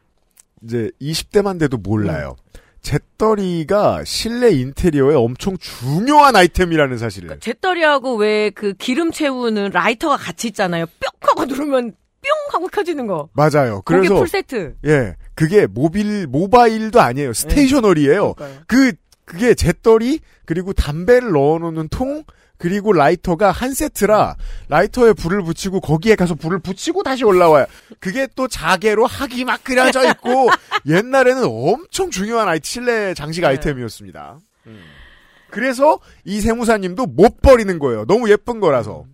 Speaker 2: 이제 20대만 돼도 몰라요.
Speaker 1: 음.
Speaker 2: 재떨이가 실내 인테리어에 엄청 중요한 아이템이라는 사실을.
Speaker 1: 재떨이하고 왜 그 기름 채우는 라이터가 같이 있잖아요. 뿅 하고 누르면 뿅 하고 켜지는 거.
Speaker 2: 맞아요. 그래서
Speaker 1: full 세트.
Speaker 2: 예, 그게 모빌 mobile도 아니에요. stationary예요.
Speaker 1: 그러니까요.
Speaker 2: 그 그게 재떨이 그리고 담배를 넣어놓는 통 그리고 라이터가 한 세트라 라이터에 불을 붙이고 거기에 가서 불을 붙이고 다시 올라와요. 그게 또 자개로 학이 막 그려져 있고 옛날에는 엄청 중요한 아이 실내 장식
Speaker 1: 네.
Speaker 2: 아이템이었습니다. 음. 그래서 이 세무사님도 못 버리는 거예요. 너무 예쁜 거라서.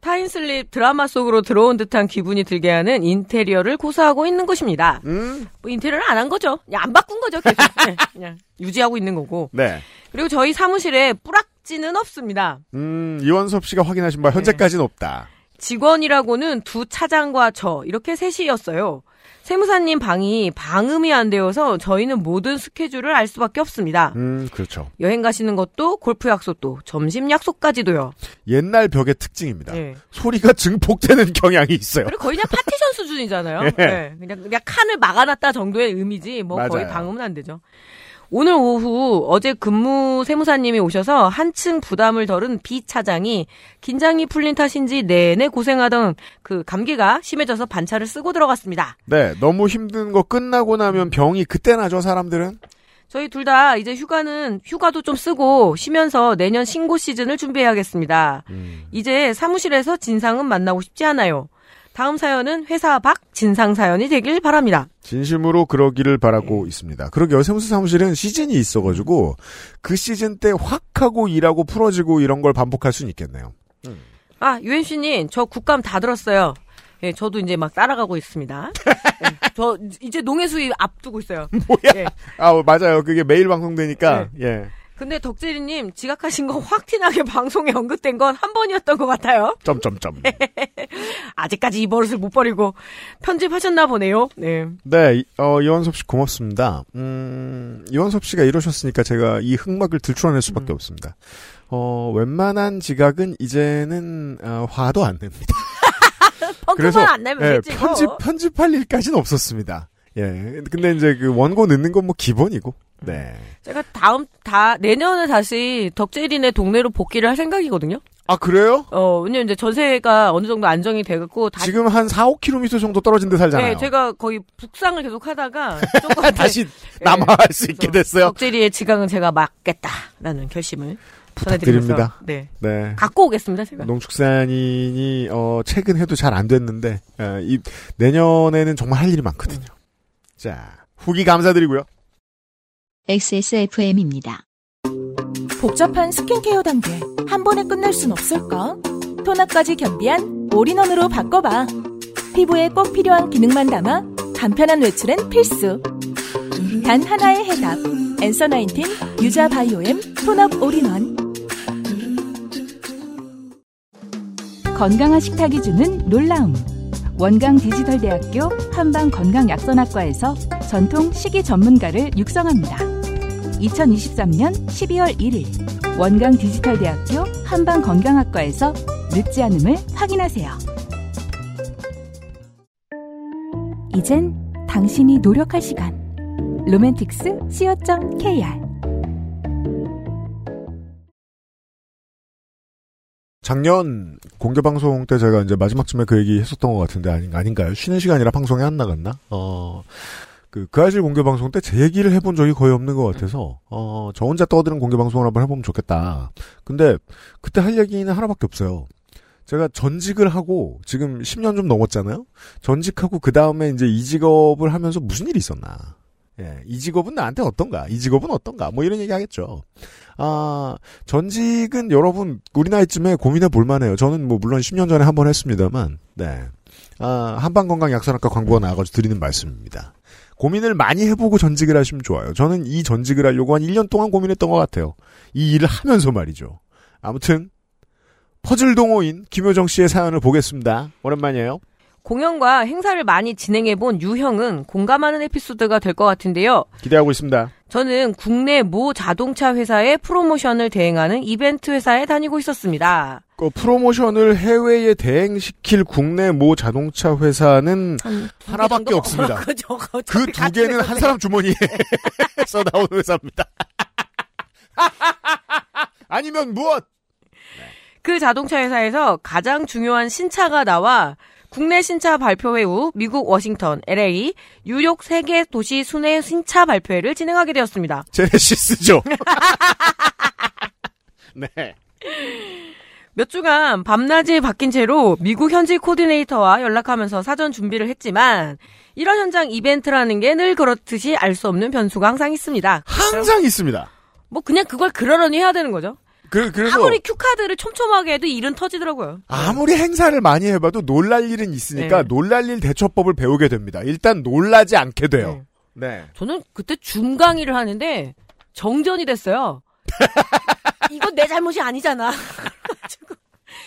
Speaker 1: time slip 드라마 속으로 들어온 듯한 기분이 들게 하는 인테리어를 고수하고 있는 것입니다.
Speaker 2: 음,
Speaker 1: 뭐 인테리어를 안 한 거죠. 그냥 안 바꾼 거죠. 계속. 네, 그냥 유지하고 있는 거고.
Speaker 2: 네.
Speaker 1: 그리고 저희 사무실에 뿌락 지는 없습니다.
Speaker 2: 음, 이원섭 씨가 확인하신 바 현재까지는 없다.
Speaker 1: 직원이라고는 두 차장과 저 이렇게 셋이었어요. 세무사님 방이 방음이 안 되어서 저희는 모든 스케줄을 알 수밖에 없습니다.
Speaker 2: 음, 그렇죠.
Speaker 1: 여행 가시는 것도 골프 약속도 점심 약속까지도요.
Speaker 2: 옛날 벽의 특징입니다.
Speaker 1: 네.
Speaker 2: 소리가 증폭되는 경향이 있어요.
Speaker 1: 그리고 거의 그냥 파티션 수준이잖아요.
Speaker 2: 예.
Speaker 1: 네, 그냥 그냥 칸을 막아놨다 정도의 의미지 뭐 거의
Speaker 2: 맞아요.
Speaker 1: 방음은 안 되죠. 오늘 오후 어제 근무 세무사님이 오셔서 한층 부담을 덜은 B 차장이 긴장이 풀린 탓인지 내내 고생하던 그 감기가 심해져서 반차를 쓰고 들어갔습니다.
Speaker 2: 네, 너무 힘든 거 끝나고 나면 병이 그때 나죠, 사람들은?
Speaker 1: 저희 둘 다 이제 휴가는 휴가도 좀 쓰고 쉬면서 내년 신고 시즌을 준비해야겠습니다. 이제 사무실에서 진상은 만나고 싶지 않아요. 다음 사연은 회사 밖 진상 사연이 되길 바랍니다.
Speaker 2: 진심으로 그러기를 바라고 있습니다. 그러게요, 세무사 사무실은 시즌이 있어가지고, 그 시즌 때 확 하고 일하고 풀어지고 이런 걸 반복할 수는 있겠네요.
Speaker 1: 아, 유엔 씨님, 저 국감 다 들었어요. 예, 저도 이제 막 따라가고 있습니다. 예, 저 이제 농해 수입 앞두고 있어요.
Speaker 2: 뭐야?
Speaker 1: 예.
Speaker 2: 아, 맞아요. 그게 매일 방송되니까, 예.
Speaker 1: 근데 덕질이님 지각하신 거 확 티나게 방송에 언급된 건 한 번이었던 것 같아요.
Speaker 2: 점점점.
Speaker 1: 아직까지 이 버릇을 못 버리고 편집하셨나 보네요. 네.
Speaker 2: 네, 이- 어, 이원섭 씨 고맙습니다. 음, 이원섭 씨가 이러셨으니까 제가 이 흑막을 들추어낼 수밖에 없습니다. 어, 웬만한 지각은 이제는, 어, 화도 안 냅니다.
Speaker 1: 펑크만 안 내면
Speaker 2: 예.
Speaker 1: 뭐.
Speaker 2: 편집, 편집할 일까지는 없었습니다. 예. 근데 이제 그 원고 넣는 건 뭐 기본이고. 네.
Speaker 1: 제가 다음 다 내년에 다시 덕질인의 동네로 복귀를 할 생각이거든요.
Speaker 2: 아, 그래요?
Speaker 1: 어, 왜냐면 이제 전세가 어느 정도 안정이 돼갖고 다시
Speaker 2: 지금 한 4, 5km 정도 떨어진 데 살잖아요.
Speaker 1: 네, 제가 거의 북상을 계속 하다가 조금
Speaker 2: 다시
Speaker 1: 네,
Speaker 2: 남아할 수 있게 됐어요.
Speaker 1: 덕질이의 지강은 제가 막겠다라는 결심을
Speaker 2: 부탁드립니다.
Speaker 1: 네.
Speaker 2: 네.
Speaker 1: 갖고 오겠습니다, 제가.
Speaker 2: 농축산인이 어 최근 해도 잘 안 됐는데 어, 이 내년에는 정말 할 일이 많거든요. 자 후기 감사드리고요.
Speaker 3: XSFM입니다.
Speaker 4: 복잡한 스킨케어 단계 한 번에 끝낼 순 없을까? 토너까지 겸비한 all-in-one으로 바꿔봐. 피부에 꼭 필요한 기능만 담아 간편한 외출엔 필수. 단 하나의 해답. Answer Nineteen 유자 바이오엠 tone up all-in-one. 건강한 식탁이 주는 놀라움. 원광 디지털대학교 한방 건강약선학과에서 전통 식이 전문가를 육성합니다. 2023년 12월 1일 원강 디지털대학교 한방건강학과에서 늦지 않음을 확인하세요. 이젠 당신이 노력할 시간. 로맨틱스 co.kr
Speaker 2: 작년 공개 방송 때 제가 이제 마지막쯤에 그 얘기 했었던 것 같은데 아닌 아닌가요? 쉬는 시간이라 방송에 안 나갔나? 어. 그, 그 아실 공개 방송 때 제 얘기를 해본 적이 거의 없는 것 같아서, 어, 저 혼자 떠드는 공개 방송을 한번 해보면 좋겠다. 근데, 그때 할 얘기는 하나밖에 없어요. 제가 전직을 하고, 지금 10년 좀 넘었잖아요? 전직하고, 그 다음에 이제 이 직업을 하면서 무슨 일이 있었나. 예, 이 직업은 나한테 어떤가? 이 직업은 어떤가? 뭐 이런 얘기 하겠죠. 아, 전직은 여러분, 우리 나이쯤에 고민해 볼 만해요. 저는 뭐, 물론 10년 전에 한 번 했습니다만, 네. 아, 한방건강 약선학과 광고가 나와가지고 드리는 말씀입니다. 고민을 많이 해보고 전직을 하시면 좋아요. 저는 이 전직을 하려고 한 1년 동안 고민했던 것 같아요. 이 일을 하면서 말이죠. 아무튼, 퍼즐 동호인 김효정 씨의 사연을 보겠습니다. 오랜만이에요.
Speaker 1: 공연과 행사를 많이 진행해 본 유형은 공감하는 에피소드가 될 것 같은데요.
Speaker 2: 기대하고 있습니다.
Speaker 1: 저는 국내 모 자동차 회사의 프로모션을 대행하는 이벤트 회사에 다니고 있었습니다.
Speaker 2: 그 프로모션을 해외에 대행시킬 국내 모 자동차 회사는
Speaker 1: 두
Speaker 2: 하나밖에? 없습니다.
Speaker 1: 그죠.
Speaker 2: 그두 개는 한 사람 주머니에서 나오는 회사입니다. 아니면 무엇?
Speaker 1: 그 자동차 회사에서 가장 중요한 신차가 나와 국내 신차 발표회 후 미국 워싱턴, LA, 뉴욕 세계 도시 순회 신차 발표회를 진행하게 되었습니다.
Speaker 2: 제네시스죠. 네.
Speaker 1: 몇 주간 밤낮이 바뀐 채로 미국 현지 코디네이터와 연락하면서 사전 준비를 했지만 이런 현장 이벤트라는 게 늘 그렇듯이 알 수 없는 변수가 항상 있습니다.
Speaker 2: 항상 있습니다.
Speaker 1: 뭐 그냥 그걸 그러려니 해야 되는 거죠.
Speaker 2: 그, 그래서
Speaker 1: 아무리 큐카드를 촘촘하게 해도 일은 터지더라고요.
Speaker 2: 아무리 행사를 많이 해봐도 놀랄 일은 있으니까
Speaker 1: 네.
Speaker 2: 놀랄 일 대처법을 배우게 됩니다. 일단 놀라지 않게 돼요. 네.
Speaker 1: 저는 그때 줌 강의를 하는데 정전이 됐어요. 이건 내 잘못이 아니잖아. 그래가지고.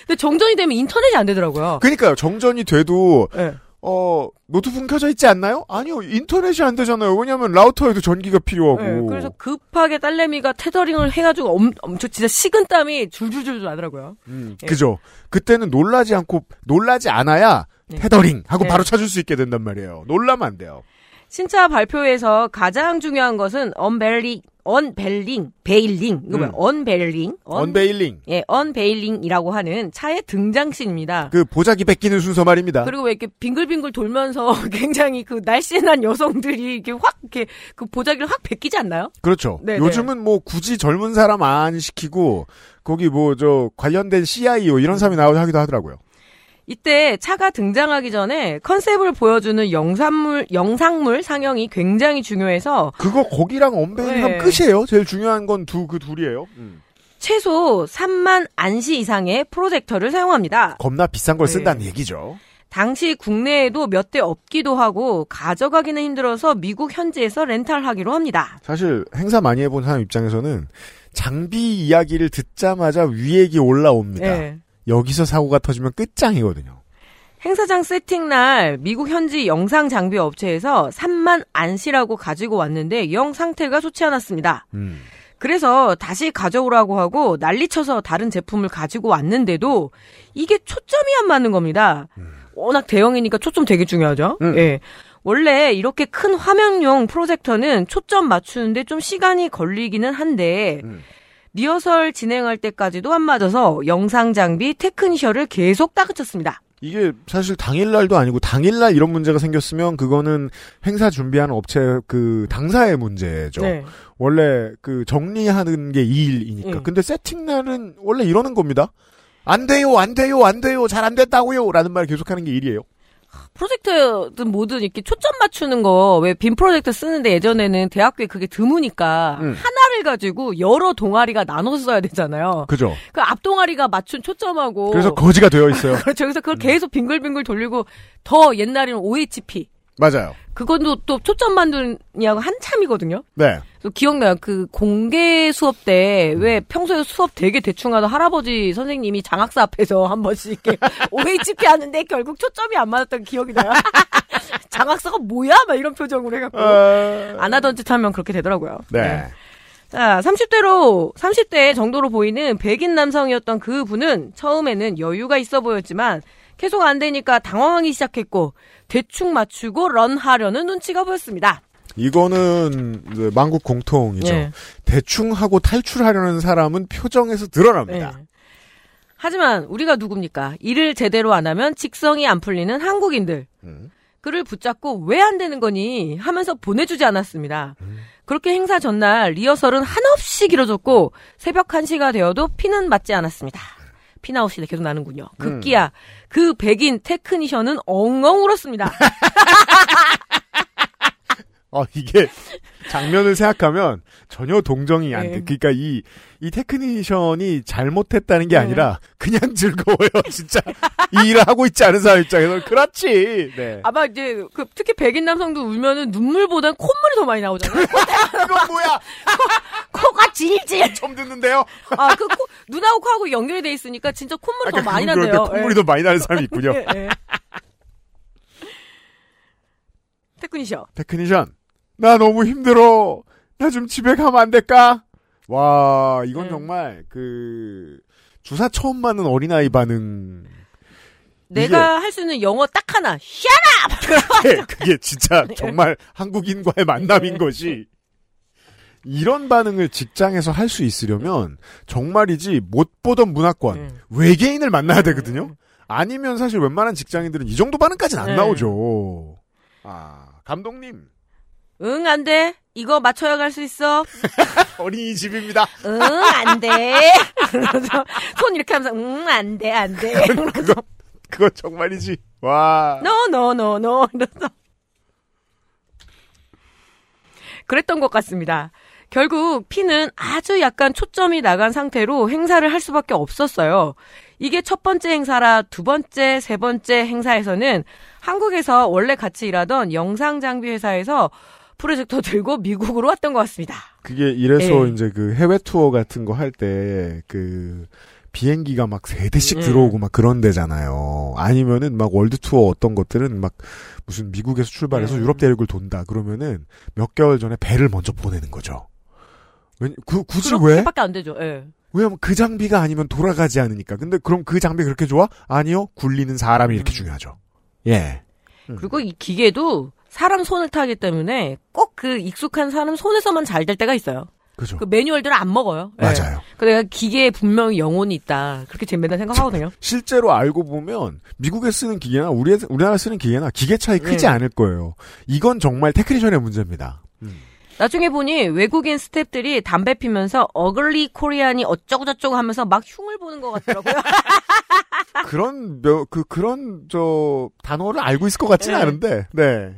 Speaker 1: 근데 정전이 되면 인터넷이 안 되더라고요.
Speaker 2: 그러니까요. 정전이 돼도
Speaker 1: 네.
Speaker 2: 어 노트북 켜져 있지 않나요? 아니요. 인터넷이 안 되잖아요. 왜냐하면 라우터에도 전기가 필요하고.
Speaker 1: 네, 그래서 급하게 딸내미가 테더링을 해가지고 엄, 엄청 진짜 식은 땀이 줄줄줄 나더라고요.
Speaker 2: 음,
Speaker 1: 예.
Speaker 2: 그죠. 그때는 놀라지 않고 놀라지 않아야
Speaker 1: 네.
Speaker 2: 테더링 하고
Speaker 1: 네.
Speaker 2: 바로 찾을 수 있게 된단 말이에요. 놀라면 안 돼요.
Speaker 1: 신차 발표에서 가장 중요한 것은 unveiling, unveiling, veiling, 이거 뭐야?
Speaker 2: 음. unveiling, un, unveiling.
Speaker 1: 예, unveiling이라고 하는 차의 등장신입니다.
Speaker 2: 그 보자기 벗기는 순서 말입니다.
Speaker 1: 그리고 왜 이렇게 빙글빙글 돌면서 굉장히 그 날씬한 여성들이 이렇게 확 이렇게 그 보자기를 확 벗기지 않나요?
Speaker 2: 그렇죠.
Speaker 1: 네,
Speaker 2: 요즘은 뭐 굳이 젊은 사람 안 시키고 거기 뭐 저 관련된 CIO 이런 사람이 나오자 하기도 하더라고요.
Speaker 1: 이때 차가 등장하기 전에 컨셉을 보여주는 영상물 영상물 상영이 굉장히 중요해서
Speaker 2: 그거 거기랑 언베일링
Speaker 1: 네.
Speaker 2: 하면 끝이에요. 제일 중요한 건 두 그 둘이에요. 음.
Speaker 1: 최소 3만 안시 이상의 프로젝터를 사용합니다.
Speaker 2: 겁나 비싼 걸
Speaker 1: 네.
Speaker 2: 쓴다는 얘기죠.
Speaker 1: 당시 국내에도 몇 대 없기도 하고 가져가기는 힘들어서 미국 현지에서 렌탈하기로 합니다.
Speaker 2: 사실 행사 많이 해본 사람 입장에서는 장비 이야기를 듣자마자 위액이 올라옵니다.
Speaker 1: 예.
Speaker 2: 여기서 사고가 터지면 끝장이거든요.
Speaker 1: 행사장 세팅 날 미국 현지 영상 장비 업체에서 3만 안시라고 가지고 왔는데 영 상태가 좋지 않았습니다.
Speaker 2: 음.
Speaker 1: 그래서 다시 가져오라고 하고 난리쳐서 다른 제품을 가지고 왔는데도 이게 초점이 안 맞는 겁니다. 워낙 대형이니까 초점 되게 중요하죠.
Speaker 2: 음.
Speaker 1: 예. 원래 이렇게 큰 화면용 프로젝터는 초점 맞추는데 좀 시간이 걸리기는 한데
Speaker 2: 음.
Speaker 1: 리허설 진행할 때까지도 안 맞아서 영상 장비 테크니셔를 계속 따그쳤습니다.
Speaker 2: 이게 사실 당일날도 아니고 당일날 이런 문제가 생겼으면 그거는 행사 준비하는 업체 그 당사의 문제죠.
Speaker 1: 네.
Speaker 2: 원래 그 정리하는 게 이 일이니까.
Speaker 1: 음.
Speaker 2: 근데 세팅날은 원래 이러는 겁니다. 안 돼요, 안 돼요, 안 돼요, 잘 안 됐다고요. 라는 말 계속하는 게 일이에요.
Speaker 1: 프로젝트든 뭐든 이렇게 초점 맞추는 거 왜 빔 프로젝트 쓰는데 예전에는 대학교에 그게 드무니까
Speaker 2: 음.
Speaker 1: 하나 를 가지고 여러 동아리가 나눠서 써야 되잖아요.
Speaker 2: 그죠.
Speaker 1: 그 앞 동아리가 맞춘 초점하고
Speaker 2: 그래서 거지가 되어 있어요.
Speaker 1: 그렇죠. 그래서 그걸 계속 빙글빙글 돌리고 더 옛날에는 OHP
Speaker 2: 맞아요.
Speaker 1: 그것도 또 초점 만드냐고 한참이거든요.
Speaker 2: 네.
Speaker 1: 또 기억나요. 그 공개 수업 때 왜 평소에 수업 되게 대충 하던 할아버지 선생님이 장학사 앞에서 한 번씩 이렇게 OHP 하는데 결국 초점이 안 맞았던 기억이 나요. 장학사가 뭐야? 막 이런 표정으로 해갖고 안 하던 짓 하면 그렇게 되더라고요.
Speaker 2: 네.
Speaker 1: 자, 30대로, 30대 정도로 보이는 백인 남성이었던 그 분은 처음에는 여유가 있어 보였지만 계속 안 되니까 당황하기 시작했고 대충 맞추고 런하려는 눈치가 보였습니다.
Speaker 2: 이거는 이제 만국 공통이죠.
Speaker 1: 예.
Speaker 2: 대충 하고 탈출하려는 사람은 표정에서 드러납니다.
Speaker 1: 네. 하지만 우리가 누굽니까? 일을 제대로 안 하면 직성이 안 풀리는 한국인들.
Speaker 2: 음.
Speaker 1: 그를 붙잡고 왜 안 되는 거니 하면서 보내주지 않았습니다. 그렇게 행사 전날 리허설은 한없이 길어졌고 새벽 1시가 되어도 피는 맞지 않았습니다. 핀 out이 계속 나는군요. 급기야 그 백인 technician은 엉엉 울었습니다.
Speaker 2: 어, 이게 장면을 생각하면 전혀 동정이 안 돼.
Speaker 1: 네.
Speaker 2: 그러니까 이, 이 technician이 잘못했다는 게
Speaker 1: 네.
Speaker 2: 아니라 그냥 즐거워요. 진짜 이 일을 하고 있지 않은 사람 입장에서 그렇지. 네.
Speaker 1: 아마 이제 그 특히 백인 남성도 울면은 눈물보단 콧물이 더 많이 나오잖아요.
Speaker 2: 이건 뭐야?
Speaker 1: 코 가 질질.
Speaker 2: 처음 듣는데요.
Speaker 1: 아, 그 코, 눈하고 코하고 연결이 돼 있으니까 진짜 콧물이 더 많이
Speaker 2: 그런데
Speaker 1: 난대요.
Speaker 2: 콧물이 더 많이 나는 사람이 있군요.
Speaker 1: 예, 예.
Speaker 2: technician. technician, 나 너무 힘들어. 나 좀 집에 가면 안 될까? 와, 이건
Speaker 1: 네.
Speaker 2: 정말 그 주사 처음 맞는 어린아이 반응.
Speaker 1: 내가 할수 있는 영어 딱 하나. 샤!
Speaker 2: 그게, 그게 진짜
Speaker 1: 네.
Speaker 2: 정말 한국인과의 만남인 것이 이런 반응을 직장에서 할 수 있으려면 정말이지 못 보던 문화권
Speaker 1: 음.
Speaker 2: 외계인을 만나야 되거든요. 아니면 사실 웬만한 직장인들은 이 정도 반응까지는 안
Speaker 1: 네.
Speaker 2: 나오죠. 아 감독님
Speaker 1: 응, 안 돼. 이거 맞춰야 갈 수 있어.
Speaker 2: 어린이집입니다.
Speaker 1: 응, 안 돼. 그래서 손 이렇게 하면서, 응, 안 돼, 안 돼.
Speaker 2: 그거 그거 정말이지. 와.
Speaker 1: no, no, no, no. 이러면서. 그랬던 것 같습니다. 결국 핀은 아주 약간 초점이 나간 상태로 행사를 할 수밖에 없었어요. 이게 첫 번째 행사라 두 번째, 세 번째 행사에서는 한국에서 원래 같이 일하던 영상 장비 회사에서 프로젝터 들고 미국으로 왔던 것 같습니다.
Speaker 2: 그게 이래서
Speaker 1: 예.
Speaker 2: 이제 그 해외 투어 같은 거 할 때 그 비행기가 막 세 대씩
Speaker 1: 예.
Speaker 2: 들어오고 막 그런 데잖아요. 아니면은 막 world tour 어떤 것들은 막 무슨 미국에서 출발해서
Speaker 1: 예.
Speaker 2: 유럽 대륙을 돈다 그러면은 몇 개월 전에 배를 먼저 보내는 거죠. 왜, 그, 굳이 왜?
Speaker 1: 그렇게밖에 안 되죠. 예.
Speaker 2: 왜냐면 그 장비가 아니면 돌아가지 않으니까. 근데 그럼 그 장비 그렇게 좋아? 아니요. 굴리는 사람이 이렇게 중요하죠. 예.
Speaker 1: 그리고 이 기계도 사람 손을 타기 때문에 꼭 그 익숙한 사람 손에서만 잘 될 때가 있어요.
Speaker 2: 그죠.
Speaker 1: 그 매뉴얼들은 안 먹어요. 예.
Speaker 2: 맞아요.
Speaker 1: 그 내가 기계에 분명히 영혼이 있다. 그렇게 제가 맨날 생각하거든요.
Speaker 2: 실제로 알고 보면 미국에 쓰는 기계나 우리 우리나라 쓰는 기계나 기계 차이 크지
Speaker 1: 네.
Speaker 2: 않을 거예요. 이건 정말 테크니션의 문제입니다.
Speaker 1: 나중에 보니 외국인 스탭들이 담배 피면서 ugly Korean이 어쩌고저쩌고 하면서 막 흉을 보는 것 같더라고요.
Speaker 2: 그런 몇- 그 그런 저 단어를 알고 있을 것 같지는
Speaker 1: 네.
Speaker 2: 않은데. 네.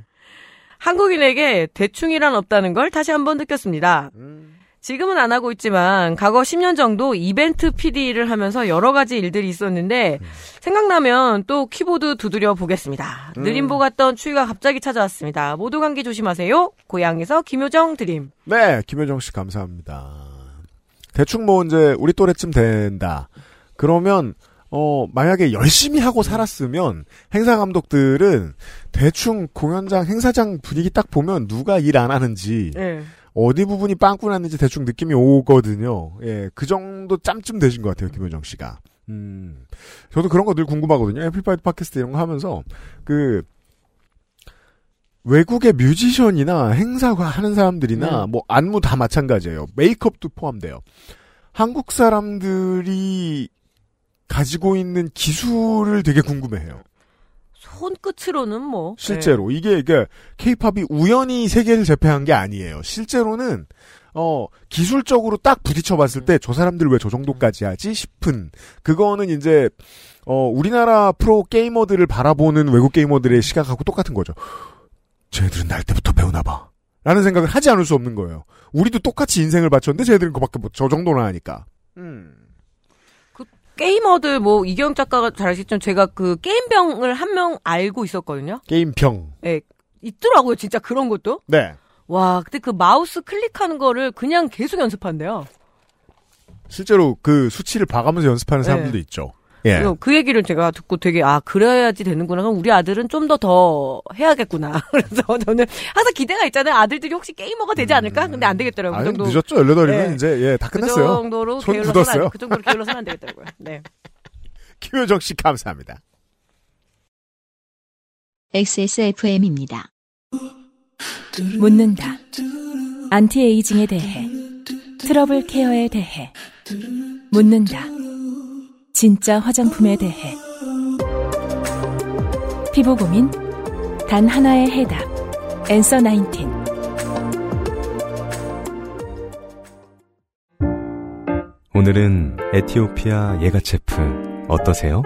Speaker 1: 한국인에게 대충이란 없다는 걸 다시 한번 느꼈습니다. 지금은 안 하고 있지만 과거 10년 정도 이벤트 PD를 하면서 여러 가지 일들이 있었는데 생각나면 또 키보드 두드려 보겠습니다.
Speaker 2: 음.
Speaker 1: 느림보 같던 추위가 갑자기 찾아왔습니다. 모두 감기 조심하세요. 고향에서 김효정 드림.
Speaker 2: 네, 김효정 씨 감사합니다. 대충 뭐 이제 우리 또래쯤 된다. 그러면 어 만약에 열심히 하고 살았으면 행사 감독들은 대충 공연장 행사장 분위기 딱 보면 누가 일 안 하는지
Speaker 1: 예.
Speaker 2: 어디 부분이 빵꾸 났는지 대충 느낌이 오거든요. 예, 그 정도 짬쯤 되신 것 같아요, 김효정 씨가. 음, 저도 그런 거 늘 궁금하거든요. 애플파이드 팟캐스트 이런 거 하면서 그 외국의 뮤지션이나 행사가 하는 사람들이나
Speaker 1: 네.
Speaker 2: 뭐 안무 다 마찬가지예요. 메이크업도 포함돼요. 한국 사람들이 가지고 있는 기술을 되게 궁금해해요.
Speaker 1: 손끝으로는 뭐
Speaker 2: 실제로 이게 이게 케이팝이 우연히 세계를 제패한 게 아니에요. 실제로는 어, 기술적으로 딱 부딪혀 봤을 때 저 사람들 왜 저 정도까지 하지 싶은 그거는 이제 어, 우리나라 프로 게이머들을 바라보는 외국 게이머들의 시각하고 똑같은 거죠. 쟤들은 날 때부터 배우나 봐. 라는 생각을 하지 않을 수 없는 거예요. 우리도 똑같이 인생을 바쳤는데 쟤들은 그밖에 뭐 저 정도나 하니까. 음.
Speaker 1: 게이머들 뭐 이경 작가가 잘 아시겠지만 제가 그 게임병을 한 명 알고 있었거든요.
Speaker 2: 게임평.
Speaker 1: 예. 있더라고요, 진짜 그런 것도.
Speaker 2: 네.
Speaker 1: 와, 근데 그 마우스 클릭하는 거를 그냥 계속 연습한대요.
Speaker 2: 실제로 그 수치를 봐가면서 연습하는 사람들도
Speaker 1: 네.
Speaker 2: 있죠. 예.
Speaker 1: 그래서 그 얘기를 제가 듣고 되게 아 그래야지 되는구나. 그럼 우리 아들은 좀더더 해야겠구나. 그래서 저는 항상 기대가 있잖아요. 아들들이 혹시 게이머가 되지 않을까? 근데 안 되겠더라고요. 그
Speaker 2: 아니,
Speaker 1: 정도
Speaker 2: 늦었죠. 18이면
Speaker 1: 네.
Speaker 2: 이제, 예,
Speaker 1: 다그
Speaker 2: 끝났어요.
Speaker 1: 정도로
Speaker 2: 손
Speaker 1: 게을러서는
Speaker 2: 굳었어요.
Speaker 1: 안, 그 정도로 게을러서는 안 되겠더라고요. 네.
Speaker 2: 김효정 씨 감사합니다.
Speaker 3: XSFM입니다.
Speaker 4: 묻는다. anti-aging에 대해. 트러블 케어에 대해. 묻는다. 진짜 화장품에 대해. 피부 고민? 단 하나의 해답. 앤서 19.
Speaker 5: 오늘은 에티오피아 예가체프 어떠세요?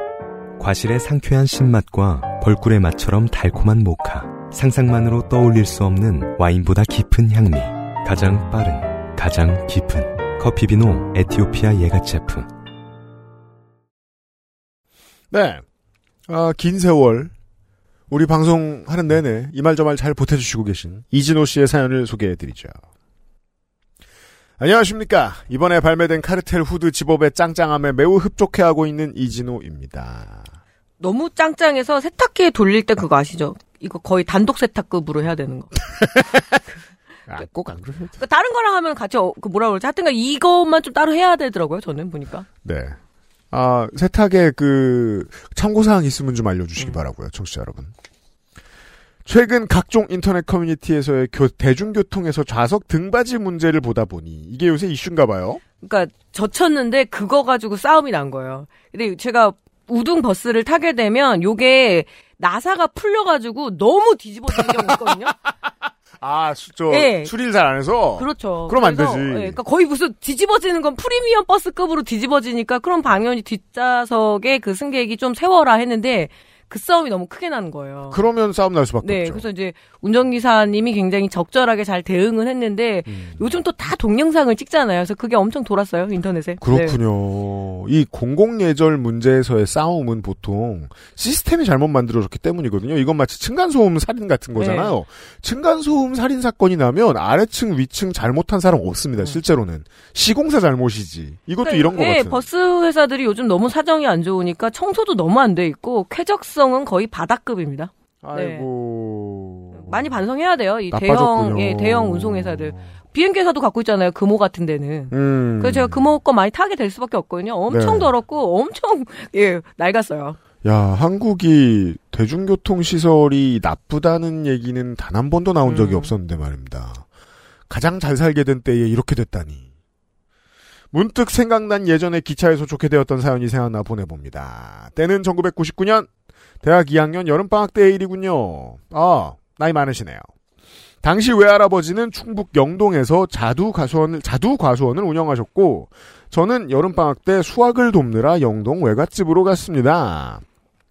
Speaker 5: 과실의 상쾌한 신맛과 벌꿀의 맛처럼 달콤한 모카. 상상만으로 떠올릴 수 없는 와인보다 깊은 향미. 가장 빠른, 가장 깊은 커피비노 에티오피아 예가체프.
Speaker 2: 네. 아, 긴 세월. 우리 방송하는 내내 이 말 저 말 잘 보태주시고 계신 이진호 씨의 사연을 소개해드리죠. 안녕하십니까. 이번에 발매된 카르텔 후드 집업의 짱짱함에 매우 흡족해하고 있는 이진호입니다.
Speaker 1: 너무 짱짱해서 세탁기에 돌릴 때 그거 아시죠? 이거 거의 단독 세탁급으로 해야 되는 거.
Speaker 2: 아, 꼭안 그러셔도
Speaker 1: 그러니까 다른 거랑 하면 같이 어, 그 뭐라 그러지? 하여튼간 이것만 좀 따로 해야 되더라고요. 저는 보니까.
Speaker 2: 네. 아, 세탁에 그, 참고사항 있으면 좀 알려주시기 바라고요 청취자 여러분. 최근 각종 인터넷 커뮤니티에서의 교- 대중교통에서 좌석 등받이 문제를 보다 보니, 이게 요새 이슈인가 봐요.
Speaker 1: 그러니까 젖혔는데 그거 가지고 싸움이 난 거예요. 근데 제가 우등 버스를 타게 되면 요게 나사가 풀려가지고 너무 뒤집어지는 경우가 있거든요.
Speaker 2: 아, 수, 저,
Speaker 1: 예.
Speaker 2: 수리를 잘 안 해서?
Speaker 1: 그렇죠.
Speaker 2: 그럼 안 되지.
Speaker 1: 예, 그러니까 거의 무슨 뒤집어지는 건 프리미엄 버스급으로 뒤집어지니까 그럼 당연히 뒷좌석에 그 승객이 좀 세워라 했는데 그 싸움이 너무 크게 나는 거예요.
Speaker 2: 그러면 싸움 날 수밖에
Speaker 1: 네,
Speaker 2: 없죠.
Speaker 1: 그래서 이제 운전기사님이 굉장히 적절하게 잘 대응은 했는데
Speaker 2: 음.
Speaker 1: 요즘 또 다 동영상을 찍잖아요. 그래서 그게 엄청 돌았어요 인터넷에. 네.
Speaker 2: 그렇군요. 이 공공예절 문제에서의 싸움은 보통 시스템이 잘못 만들어졌기 때문이거든요. 이건 마치 층간소음 살인 같은
Speaker 1: 네.
Speaker 2: 거잖아요. 층간소음 살인 사건이 나면 아래층, 위층 잘못한 사람 없습니다. 실제로는. 시공사 잘못이지. 이것도.
Speaker 1: 그러니까,
Speaker 2: 이런 거
Speaker 1: 예,
Speaker 2: 같은.
Speaker 1: 버스 회사들이 요즘 너무 사정이 안 좋으니까 청소도 너무 안 돼 있고 쾌적성 은 거의 바닥급입니다.
Speaker 2: 아이고.
Speaker 1: 많이 반성해야 돼요. 이
Speaker 2: 나빠졌군요.
Speaker 1: 대형 예, 대형 운송 회사들. 비행기 회사도 갖고 있잖아요. 금호 같은 데는.
Speaker 2: 음.
Speaker 1: 그래서 제가 금호 거 많이 타게 될 수밖에 없거든요. 엄청
Speaker 2: 네.
Speaker 1: 더럽고 엄청 예 낡았어요.
Speaker 2: 야, 한국이 대중교통 시설이 나쁘다는 얘기는 단 한 번도 나온 적이
Speaker 1: 음.
Speaker 2: 없었는데 말입니다. 가장 잘 살게 된 때에 이렇게 됐다니. 문득 생각난 예전에 기차에서 좋게 되었던 사연이 생각나 보내봅니다. 때는 1999년 대학 2학년 여름방학 때의 일이군요. 아, 나이 많으시네요. 당시 외할아버지는 충북 영동에서 자두 과수원을, 자두 과수원을 운영하셨고, 저는 여름방학 때 수학을 돕느라 영동 외갓집으로 갔습니다.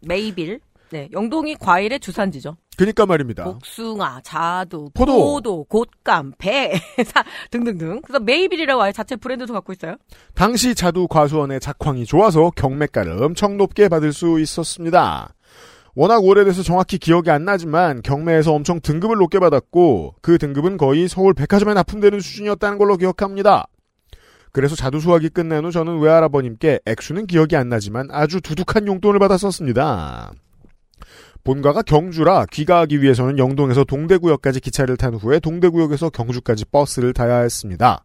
Speaker 1: 메이빌. 네, 영동이 과일의 주산지죠.
Speaker 2: 그니까 말입니다.
Speaker 1: 복숭아, 자두,
Speaker 2: 포도.
Speaker 1: 포도, 곶감, 배 사- 등등등. 그래서 메이빌이라고 아예 자체 브랜드도 갖고 있어요.
Speaker 2: 당시 자두 과수원의 작황이 좋아서 경매가를 엄청 높게 받을 수 있었습니다. 워낙 오래돼서 정확히 기억이 안 나지만 경매에서 엄청 등급을 높게 받았고 그 등급은 거의 서울 백화점에 납품되는 수준이었다는 걸로 기억합니다. 그래서 자두 수확이 끝난 후 저는 외할아버님께 액수는 기억이 안 나지만 아주 두둑한 용돈을 받았었습니다. 본가가 경주라 귀가하기 위해서는 영동에서 동대구역까지 기차를 탄 후에 동대구역에서 경주까지 버스를 타야 했습니다.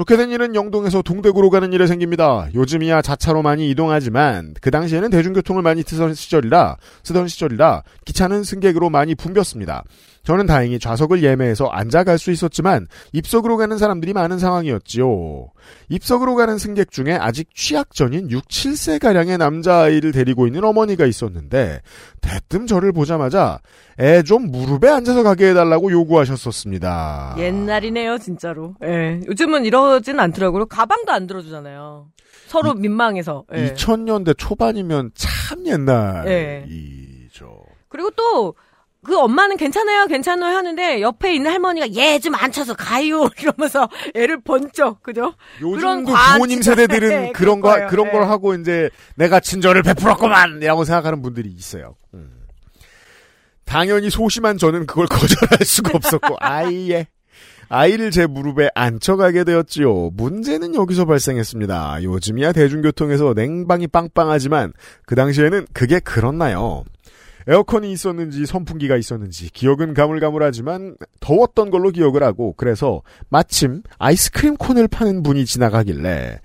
Speaker 2: 좋게 된 일은 영동에서 동대구로 가는 일에 생깁니다. 요즘이야 자차로 많이 이동하지만 그 당시에는 대중교통을 많이 쓰던 시절이라 쓰던 시절이라 기차는 승객으로 많이 붐볐습니다. 저는 다행히 좌석을 예매해서 앉아 갈 수 있었지만 입석으로 가는 사람들이 많은 상황이었지요. 입석으로 가는 승객 중에 아직 취약 전인 6, 7세 가량의 남자아이를 데리고 있는 어머니가 있었는데 대뜸 저를 보자마자 애 좀 무릎에 앉아서 가게 해달라고 요구하셨었습니다.
Speaker 1: 옛날이네요, 진짜로. 예. 요즘은 이 러진 않더라고요. 가방도 안 들어주잖아요. 서로 민망해서. 예.
Speaker 2: 2000년대 초반이면 참 옛날이죠.
Speaker 1: 예. 그리고 또, 그 엄마는 괜찮아요, 괜찮아요 하는데 옆에 있는 할머니가 얘 좀 앉혀서 가요 이러면서 애를 번쩍 그죠?
Speaker 2: 요즘도
Speaker 1: 과한
Speaker 2: 부모님 세대들은
Speaker 1: 네,
Speaker 2: 그런 거. 그런
Speaker 1: 네.
Speaker 2: 걸 하고 이제 내가 친절을 베풀었구만이라고 생각하는 분들이 있어요. 음. 당연히 소심한 저는 그걸 거절할 수가 없었고 아이의 아이를 제 무릎에 앉혀가게 되었지요. 문제는 여기서 발생했습니다. 요즘이야 대중교통에서 냉방이 빵빵하지만 그 당시에는 그게 그렇나요? 에어컨이 있었는지 선풍기가 있었는지 기억은 가물가물하지만 더웠던 걸로 기억을 하고 그래서 마침 아이스크림 콘을 파는 분이 지나가길래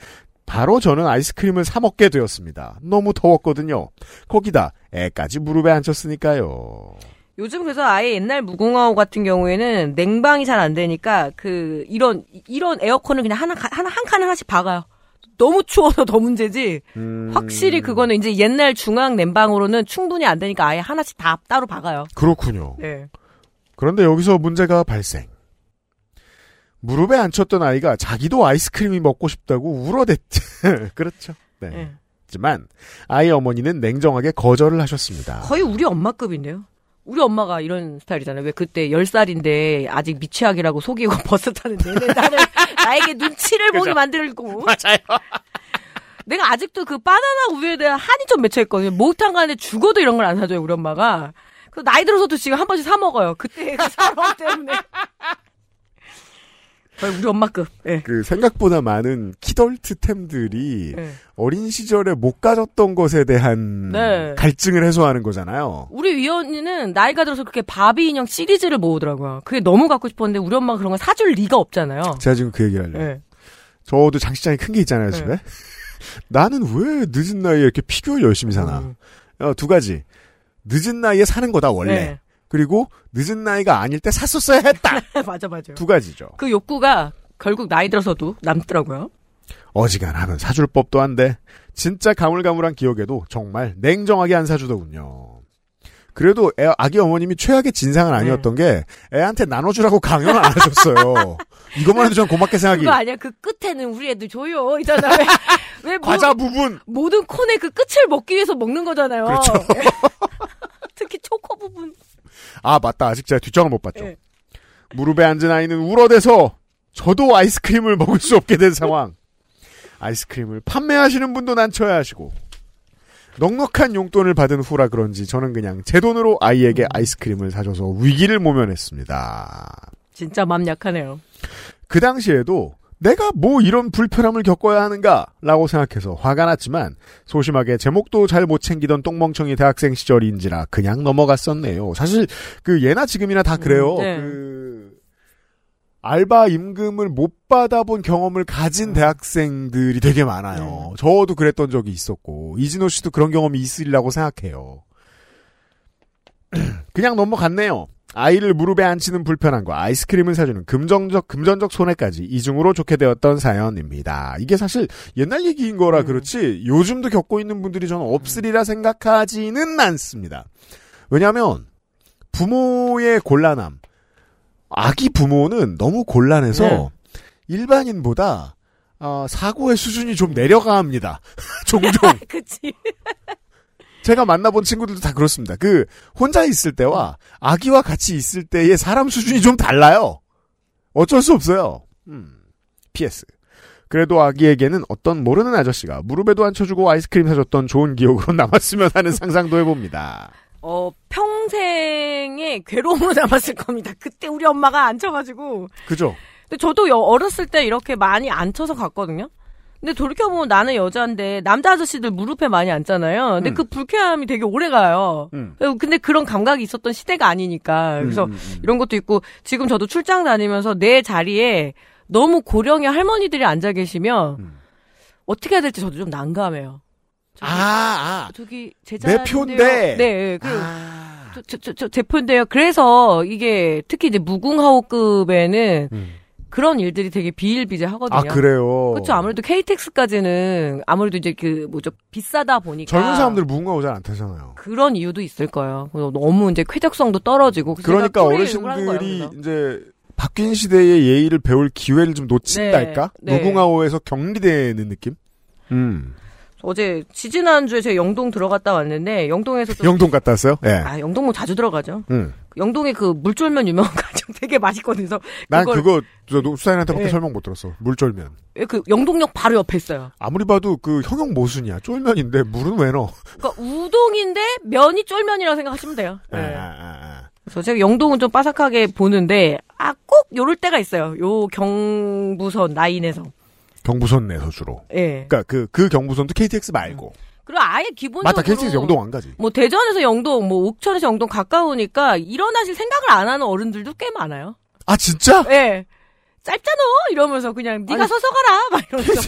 Speaker 2: 바로 저는 아이스크림을 사 먹게 되었습니다. 너무 더웠거든요. 거기다 애까지 무릎에 앉혔으니까요.
Speaker 1: 요즘 그래서 아예 옛날 무궁화호 같은 경우에는 냉방이 잘 안 되니까 그 이런 이런 에어컨을 그냥 하나 하나 한 칸 하나씩 박아요. 너무 추워서 더 문제지.
Speaker 2: 음,
Speaker 1: 확실히 그거는 이제 옛날 중앙 냉방으로는 충분히 안 되니까 아예 하나씩 다 따로 박아요.
Speaker 2: 그렇군요.
Speaker 1: 네.
Speaker 2: 그런데 여기서 문제가 발생. 무릎에 앉혔던 아이가 자기도 아이스크림이 먹고 싶다고 울어댔지. 그렇죠. 네.
Speaker 1: 네.
Speaker 2: 하지만 아이 어머니는 냉정하게 거절을 하셨습니다.
Speaker 1: 거의 우리 엄마급인데요. 우리 엄마가 이런 스타일이잖아요. 왜 그때 10살인데 아직 미취학이라고 속이고 버스 타는 내내 나를 나에게 눈치를 보게 만들고.
Speaker 2: 맞아요.
Speaker 1: 내가 아직도 그 바나나 우유에 대한 한이 좀 맺혀있거든요. 목욕탕 가는데 죽어도 이런 걸 안 사줘요, 우리 엄마가. 그 나이 들어서도 지금 한 번씩 사 먹어요. 그때 그 사람 때문에. 우리 엄마급. 예.
Speaker 2: 그 생각보다 많은 키덜트템들이
Speaker 1: 예.
Speaker 2: 어린 시절에 못 가졌던 것에 대한
Speaker 1: 네.
Speaker 2: 갈증을 해소하는 거잖아요.
Speaker 1: 우리 위원이는 나이가 들어서 그렇게 바비 인형 시리즈를 모으더라고요. 그게 너무 갖고 싶었는데 우리 엄마가 그런 걸 사줄 리가 없잖아요.
Speaker 2: 제가 지금 그 얘기를 하려고.
Speaker 1: 예.
Speaker 2: 저도 장시장이 큰 게 있잖아요,
Speaker 1: 네.
Speaker 2: 집에. 나는 왜 늦은 나이에 이렇게 피규어 열심히 사나?
Speaker 1: 음.
Speaker 2: 어, 두 가지. 늦은 나이에 사는 거다, 원래.
Speaker 1: 네.
Speaker 2: 그리고 늦은 나이가 아닐 때 샀었어야 했다.
Speaker 1: 맞아, 맞아.
Speaker 2: 두 가지죠.
Speaker 1: 그 욕구가 결국 나이 들어서도 남더라고요.
Speaker 2: 어지간하면 사줄 법도 한데 진짜 가물가물한 기억에도 정말 냉정하게 안 사주더군요. 그래도 애- 아기 어머님이 최악의 진상은
Speaker 1: 네.
Speaker 2: 아니었던 게 애한테 나눠주라고 강요는 안 하셨어요. 이것만 해도 전 고맙게 생각이.
Speaker 1: 그거 아니야. 그 끝에는 우리 애들 줘요. 이잖아. 왜, 왜 모-
Speaker 2: 과자 부분
Speaker 1: 모든 콘의 그 끝을 먹기 위해서 먹는 거잖아요.
Speaker 2: 그렇죠.
Speaker 1: 특히 초코 부분.
Speaker 2: 아 맞다 아직 제가 뒷장을 못 봤죠.
Speaker 1: 예.
Speaker 2: 무릎에 앉은 아이는 울어대서 저도 아이스크림을 먹을 수 없게 된 상황. 아이스크림을 판매하시는 분도 난처해 하시고 넉넉한 용돈을 받은 후라 그런지 저는 그냥 제 돈으로 아이에게 아이스크림을 사줘서 위기를 모면했습니다.
Speaker 1: 진짜 맘 약하네요.
Speaker 2: 그 당시에도 내가 뭐 이런 불편함을 겪어야 하는가라고 생각해서 화가 났지만 소심하게 제목도 잘 못 챙기던 똥멍청이 대학생 시절인지라 그냥 넘어갔었네요. 사실 그 예나 지금이나 다 그래요.
Speaker 1: 음, 네.
Speaker 2: 그 알바 임금을 못 받아본 경험을 가진 대학생들이 되게 많아요. 저도 그랬던 적이 있었고 이진호 씨도 그런 경험이 있으리라고 생각해요. 그냥 넘어갔네요. 아이를 무릎에 앉히는 불편함과 아이스크림을 사주는 금전적 금전적 손해까지 이중으로 좋게 되었던 사연입니다. 이게 사실 옛날 얘기인 거라
Speaker 1: 음.
Speaker 2: 그렇지 요즘도 겪고 있는 분들이 저는 없으리라 생각하지는 않습니다. 왜냐하면 부모의 곤란함, 아기 부모는 너무 곤란해서
Speaker 1: 네.
Speaker 2: 일반인보다 어, 사고의 수준이 좀 내려갑니다. 종종.
Speaker 1: 그치.
Speaker 2: 제가 만나본 친구들도 다 그렇습니다. 그 혼자 있을 때와 아기와 같이 있을 때의 사람 수준이 좀 달라요. 어쩔 수 없어요. 음. PS. 그래도 아기에게는 어떤 모르는 아저씨가 무릎에도 앉혀주고 아이스크림 사줬던 좋은 기억으로 남았으면 하는 상상도 해봅니다.
Speaker 1: 어, 평생의 괴로움으로 남았을 겁니다. 그때 우리 엄마가 앉혀가지고.
Speaker 2: 그죠?
Speaker 1: 근데 저도 여- 어렸을 때 이렇게 많이 앉혀서 갔거든요. 근데 돌이켜보면 나는 여자인데 남자 아저씨들 무릎에 많이 앉잖아요. 근데
Speaker 2: 음.
Speaker 1: 그 불쾌함이 되게 오래 가요.
Speaker 2: 음.
Speaker 1: 근데 그런 감각이 있었던 시대가 아니니까. 그래서
Speaker 2: 음, 음, 음.
Speaker 1: 이런 것도 있고 지금 저도 출장 다니면서 내 자리에 너무 고령의 할머니들이 앉아 계시면
Speaker 2: 음.
Speaker 1: 어떻게 해야 될지 저도 좀 난감해요. 저기,
Speaker 2: 아, 아.
Speaker 1: 저기
Speaker 2: 내
Speaker 1: 제자
Speaker 2: 표인데.
Speaker 1: 네, 그
Speaker 2: 아.
Speaker 1: 저, 저, 저, 저 대표인데요. 그래서 이게 특히 이제 무궁화호급에는
Speaker 2: 음.
Speaker 1: 그런 일들이 되게 비일비재하거든요.
Speaker 2: 아, 그래요.
Speaker 1: 그렇죠. 아무래도 KTX까지는 아무래도 이제 그 뭐죠 비싸다 보니까
Speaker 2: 젊은 사람들 무궁화호 잘안 타잖아요.
Speaker 1: 그런 이유도 있을 거예요. 너무 이제 쾌적성도 떨어지고
Speaker 2: 그러니까 어르신들이. 이제 바뀐 시대의 예의를 배울 기회를 좀 놓친달까?
Speaker 1: 네, 네.
Speaker 2: 무궁화호에서 격리되는 느낌? 음.
Speaker 1: 어제 지지난 주에 제가 영동 들어갔다 왔는데 영동에서 또
Speaker 2: 영동 갔다 왔어요? 예.
Speaker 1: 아 영동 뭐 자주 들어가죠.
Speaker 2: 음.
Speaker 1: 영동에 그 물쫄면 유명한 가정 되게 맛있거든요. 그래서
Speaker 2: 난 그거 저 수사인한테 밖에
Speaker 1: 네.
Speaker 2: 설명 못 들었어. 물쫄면.
Speaker 1: 그 영동역 바로 옆에 있어요.
Speaker 2: 아무리 봐도 그 형용 모순이야. 쫄면인데 물은 왜 넣어?
Speaker 1: 그러니까 우동인데 면이 쫄면이라고 생각하시면 돼요.
Speaker 2: 아,
Speaker 1: 네.
Speaker 2: 아, 아.
Speaker 1: 그래서 제가 영동은 좀 바삭하게 보는데 아 꼭 요럴 때가 있어요. 요 경부선 라인에서.
Speaker 2: 경부선 내서 주로.
Speaker 1: 예.
Speaker 2: 그러니까 그, 그 경부선도 KTX 말고.
Speaker 1: 그리고 아예 기본적으로
Speaker 2: 맞다, KTX 영동 안 가지.
Speaker 1: 뭐 대전에서 영동, 뭐 옥천에서 영동 가까우니까 일어나실 생각을 안 하는 어른들도 꽤 많아요.
Speaker 2: 아, 진짜?
Speaker 1: 예. 짧잖아 이러면서 그냥 네가
Speaker 2: 아니.
Speaker 1: 서서 가라 막 이러면서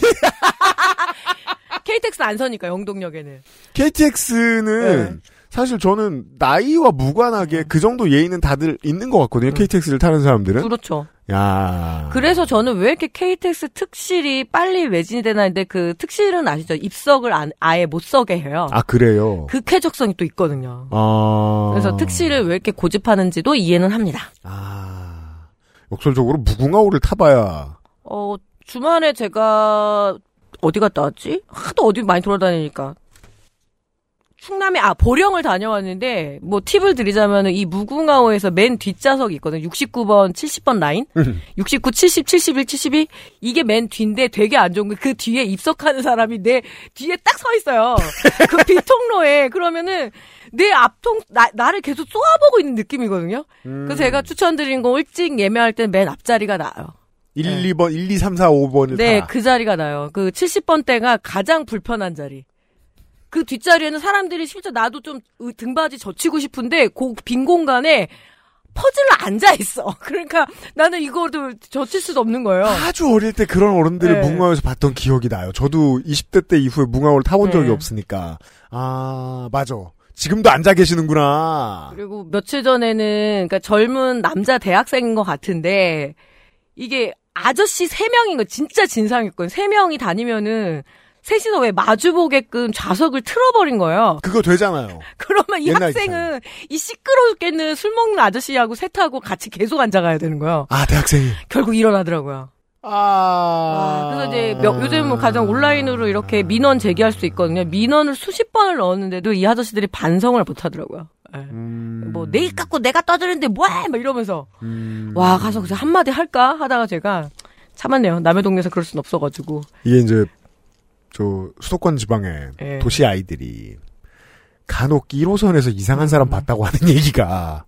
Speaker 1: KTX 안 서니까 영동역에는
Speaker 2: KTX는 사실 저는 나이와 무관하게 그 정도 예의는 다들 있는 것 같거든요. KTX를 타는 사람들은.
Speaker 1: 그렇죠.
Speaker 2: 야.
Speaker 1: 그래서 저는 왜 이렇게 KTX 특실이 빨리 매진이 되나 했는데 그 특실은 아시죠? 입석을 안, 아예 못 서게 해요.
Speaker 2: 아, 그래요?
Speaker 1: 그 쾌적성이 또 있거든요.
Speaker 2: 아.
Speaker 1: 그래서 특실을 왜 이렇게 고집하는지도 이해는 합니다.
Speaker 2: 아. 역설적으로 무궁화호를 타봐야.
Speaker 1: 어, 주말에 제가 어디 갔다 왔지? 하도 어디 많이 돌아다니니까. 충남에, 아, 보령을 다녀왔는데, 뭐, 팁을 드리자면은, 이 무궁화호에서 맨 뒷좌석이 있거든요. 69번, 70번 라인? 69, 70, 71, 72? 이게 맨 뒤인데 되게 안 좋은 게 그 뒤에 입석하는 사람이 내 뒤에 딱 서 있어요. 그 비통로에. 그러면은, 내 앞통, 나, 나를 계속 쏘아보고 있는 느낌이거든요.
Speaker 2: 음.
Speaker 1: 그래서 제가 추천드린 거 일찍 예매할 때 맨 앞자리가 나아요.
Speaker 2: 1, 2번, 1, 2, 3, 4, 5번을
Speaker 1: 네,
Speaker 2: 타.
Speaker 1: 그 자리가 나요. 그 70번 대가 가장 불편한 자리. 그 뒷자리에는 사람들이 실제 나도 좀 으- 등받이 젖히고 싶은데 그 빈 공간에 퍼즐로 앉아 있어. 그러니까 나는 이거를 젖힐 수도 없는 거예요.
Speaker 2: 아주 어릴 때 그런 어른들을
Speaker 1: 네.
Speaker 2: 무궁화호에서 봤던 기억이 나요. 저도 20대 때 이후에 무궁화호를 타본 적이
Speaker 1: 네.
Speaker 2: 없으니까. 아, 맞아. 지금도 앉아 계시는구나.
Speaker 1: 그리고 며칠 전에는 그러니까 젊은 남자 대학생인 것 같은데 이게 아저씨 세 명인 거 진짜 진상이었거든요. 세 명이 다니면은 셋이서 왜 마주보게끔 좌석을 틀어버린 거예요.
Speaker 2: 그거 되잖아요.
Speaker 1: 그러면 이 학생은 이 시끄러워 죽겠는 술 먹는 아저씨하고 셋하고 같이 계속 앉아가야 되는 거예요.
Speaker 2: 아, 대학생이.
Speaker 1: 결국 일어나더라고요.
Speaker 2: 아.
Speaker 1: 그래서 이제 몇- 요즘은 가장 온라인으로 이렇게 민원 제기할 수 있거든요. 민원을 수십 번을 넣었는데도 이 아저씨들이 반성을 못 하더라고요. 예.
Speaker 2: 음.
Speaker 1: 뭐 내일 갖고 내가 떠드는데 뭐해? 막 이러면서
Speaker 2: 음.
Speaker 1: 와 가서 그래서 한마디 할까 하다가 제가 참았네요. 남의 동네에서 그럴 순 없어가지고
Speaker 2: 이게 이제, 저, 수도권 지방의
Speaker 1: 예.
Speaker 2: 도시 아이들이 간혹 1호선에서 이상한
Speaker 1: 음.
Speaker 2: 사람 봤다고 하는 얘기가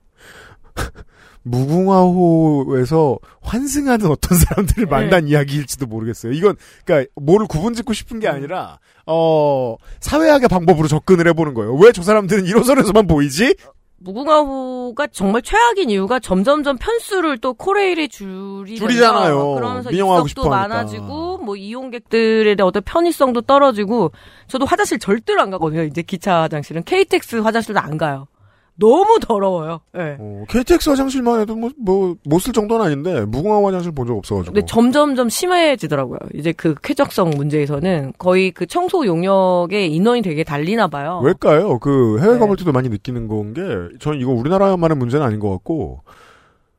Speaker 2: 무궁화호에서 환승하는 어떤 사람들을
Speaker 1: 네.
Speaker 2: 만난 이야기일지도 모르겠어요. 이건 그러니까 뭐를 구분짓고 싶은 게 아니라 어 사회학의 방법으로 접근을 해보는 거예요. 왜 저 사람들은 1호선에서만 보이지?
Speaker 1: 무궁화호가 정말 최악인 이유가 점점점 편수를 또 코레일이
Speaker 2: 줄이잖아요.
Speaker 1: 그러면서
Speaker 2: 하니까.
Speaker 1: 많아지고 뭐 이용객들에 대한 어떤 편의성도 떨어지고 저도 화장실 절대로 안 가거든요. 이제 기차 화장실은 KTX 화장실도 안 가요. 너무 더러워요. 예.
Speaker 2: 어, KTX 화장실만 해도 뭐 뭐 못 쓸 정도는 아닌데 무궁화 화장실 본 적 없어가지고.
Speaker 1: 근데 점점점 심해지더라고요. 이제 그 쾌적성 문제에서는 거의 그 청소 용역에 인원이 되게 달리나 봐요.
Speaker 2: 왜일까요? 그 해외
Speaker 1: 네.
Speaker 2: 가볼 때도 많이 느끼는 건 게, 전 이거 우리나라만의 문제는 아닌 것 같고,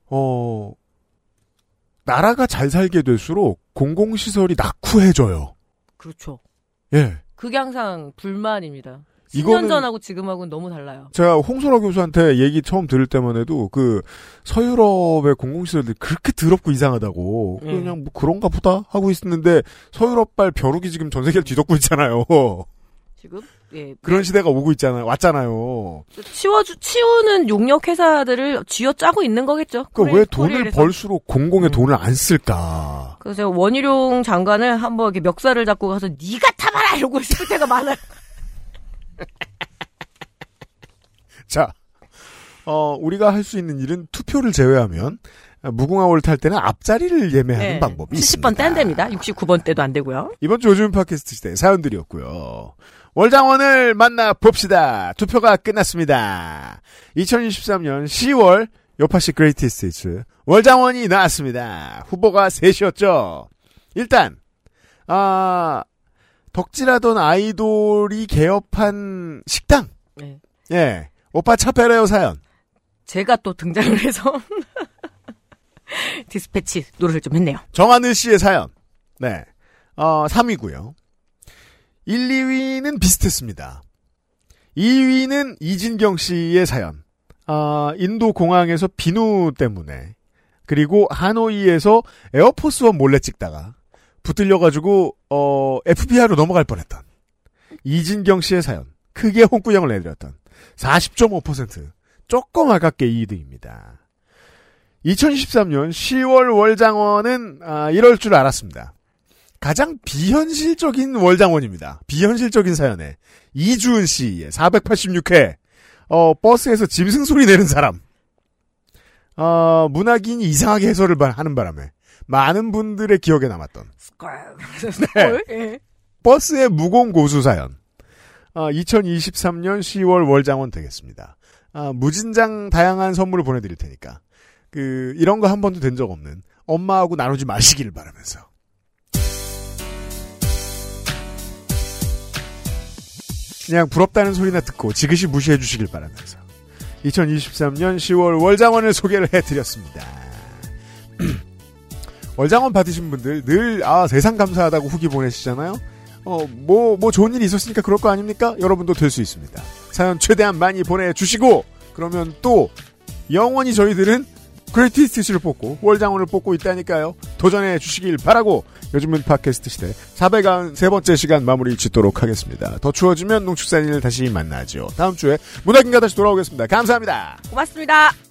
Speaker 2: 어, 나라가 잘 살게 될수록 공공시설이 낙후해져요.
Speaker 1: 그렇죠.
Speaker 2: 예.
Speaker 1: 그게 항상 불만입니다. 10년
Speaker 2: 이거는-
Speaker 1: 전하고 지금하고는 너무 달라요.
Speaker 2: 제가 홍소라 교수한테 얘기 처음 들을 때만 해도 그 서유럽의 공공시설들이 그렇게 더럽고 이상하다고
Speaker 1: 네.
Speaker 2: 그냥 뭐 그런가 보다 하고 있었는데 서유럽발 벼룩이 지금 전 세계를 뒤덮고 있잖아요.
Speaker 1: 지금 예
Speaker 2: 그런 시대가 오고 있잖아요. 왔잖아요.
Speaker 1: 치워주 치우는 용역 회사들을 쥐어 짜고 있는 거겠죠.
Speaker 2: 그러니까 왜 돈을. 벌수록 공공에
Speaker 1: 음.
Speaker 2: 돈을 안 쓸까?
Speaker 1: 그래서 제가 원희룡 장관을 한번 이렇게 멱살을 잡고 가서 네가 타봐라 이러고 싶을 때가 많아요.
Speaker 2: 자, 어, 우리가 할 수 있는 일은 투표를 제외하면, 무궁화 홀탈 때는 앞자리를 예매하는
Speaker 1: 네.
Speaker 2: 방법이
Speaker 1: 70번
Speaker 2: 있습니다.
Speaker 1: 때안 됩니다. 69번 때도 안 되고요.
Speaker 2: 이번 주 요즘 팟캐스트 시대 사연들이었고요. 월장원을 만나 봅시다. 투표가 끝났습니다. 2023년 10월 요파시 greatest hits 월장원이 나왔습니다. 후보가 셋이었죠. 일단 아 덕질하던 아이돌이 개업한 식당.
Speaker 1: 네.
Speaker 2: 예. 오빠 차페레오 사연.
Speaker 1: 제가 또 등장을 해서 디스패치 노릇을 좀 했네요.
Speaker 2: 정하늘 씨의 사연. 네. 어, 3위고요. 1, 2위는 비슷했습니다. 2위는 이진경 씨의 사연. 아, 인도 공항에서 비누 때문에 그리고 하노이에서 에어포스원 몰래 찍다가 붙들려가지고 어, FBI로 넘어갈 뻔했던 이진경 씨의 사연. 크게 홍구형을 내드렸던 40.5% 조금 아깝게 2등입니다. 2013년 10월 월장원은 아, 이럴 줄 알았습니다. 가장 비현실적인 월장원입니다. 비현실적인 사연에 이주은 씨의 486회 어, 버스에서 짐승 소리 내는 사람 어, 문학인이 이상하게 해설을 바- 하는 바람에 많은 분들의 기억에 남았던 네.
Speaker 1: 네.
Speaker 2: 버스의 무공 고수 사연. 아, 2023년 10월 월장원 되겠습니다. 아, 무진장 다양한 선물을 보내드릴 테니까 그 이런 거 한 번도 된 적 없는 엄마하고 나누지 마시기를 바라면서. 그냥 부럽다는 소리나 듣고 지그시 무시해 주시길 바라면서 2023년 10월 월장원을 소개를 해드렸습니다. 월장원 받으신 분들 늘, 아, 세상 감사하다고 후기 보내시잖아요? 어, 뭐, 뭐 좋은 일이 있었으니까 그럴 거 아닙니까? 여러분도 될 수 있습니다. 사연 최대한 많이 보내주시고, 그러면 또, 영원히 저희들은 greatest를 뽑고, 월장원을 뽑고 있다니까요. 도전해 주시길 바라고, 요즘은 팟캐스트 시대 493번째 시간 마무리 짓도록 하겠습니다. 더 추워지면 농축산인을 다시 만나죠. 다음 주에 문학인가 다시 돌아오겠습니다. 감사합니다.
Speaker 1: 고맙습니다.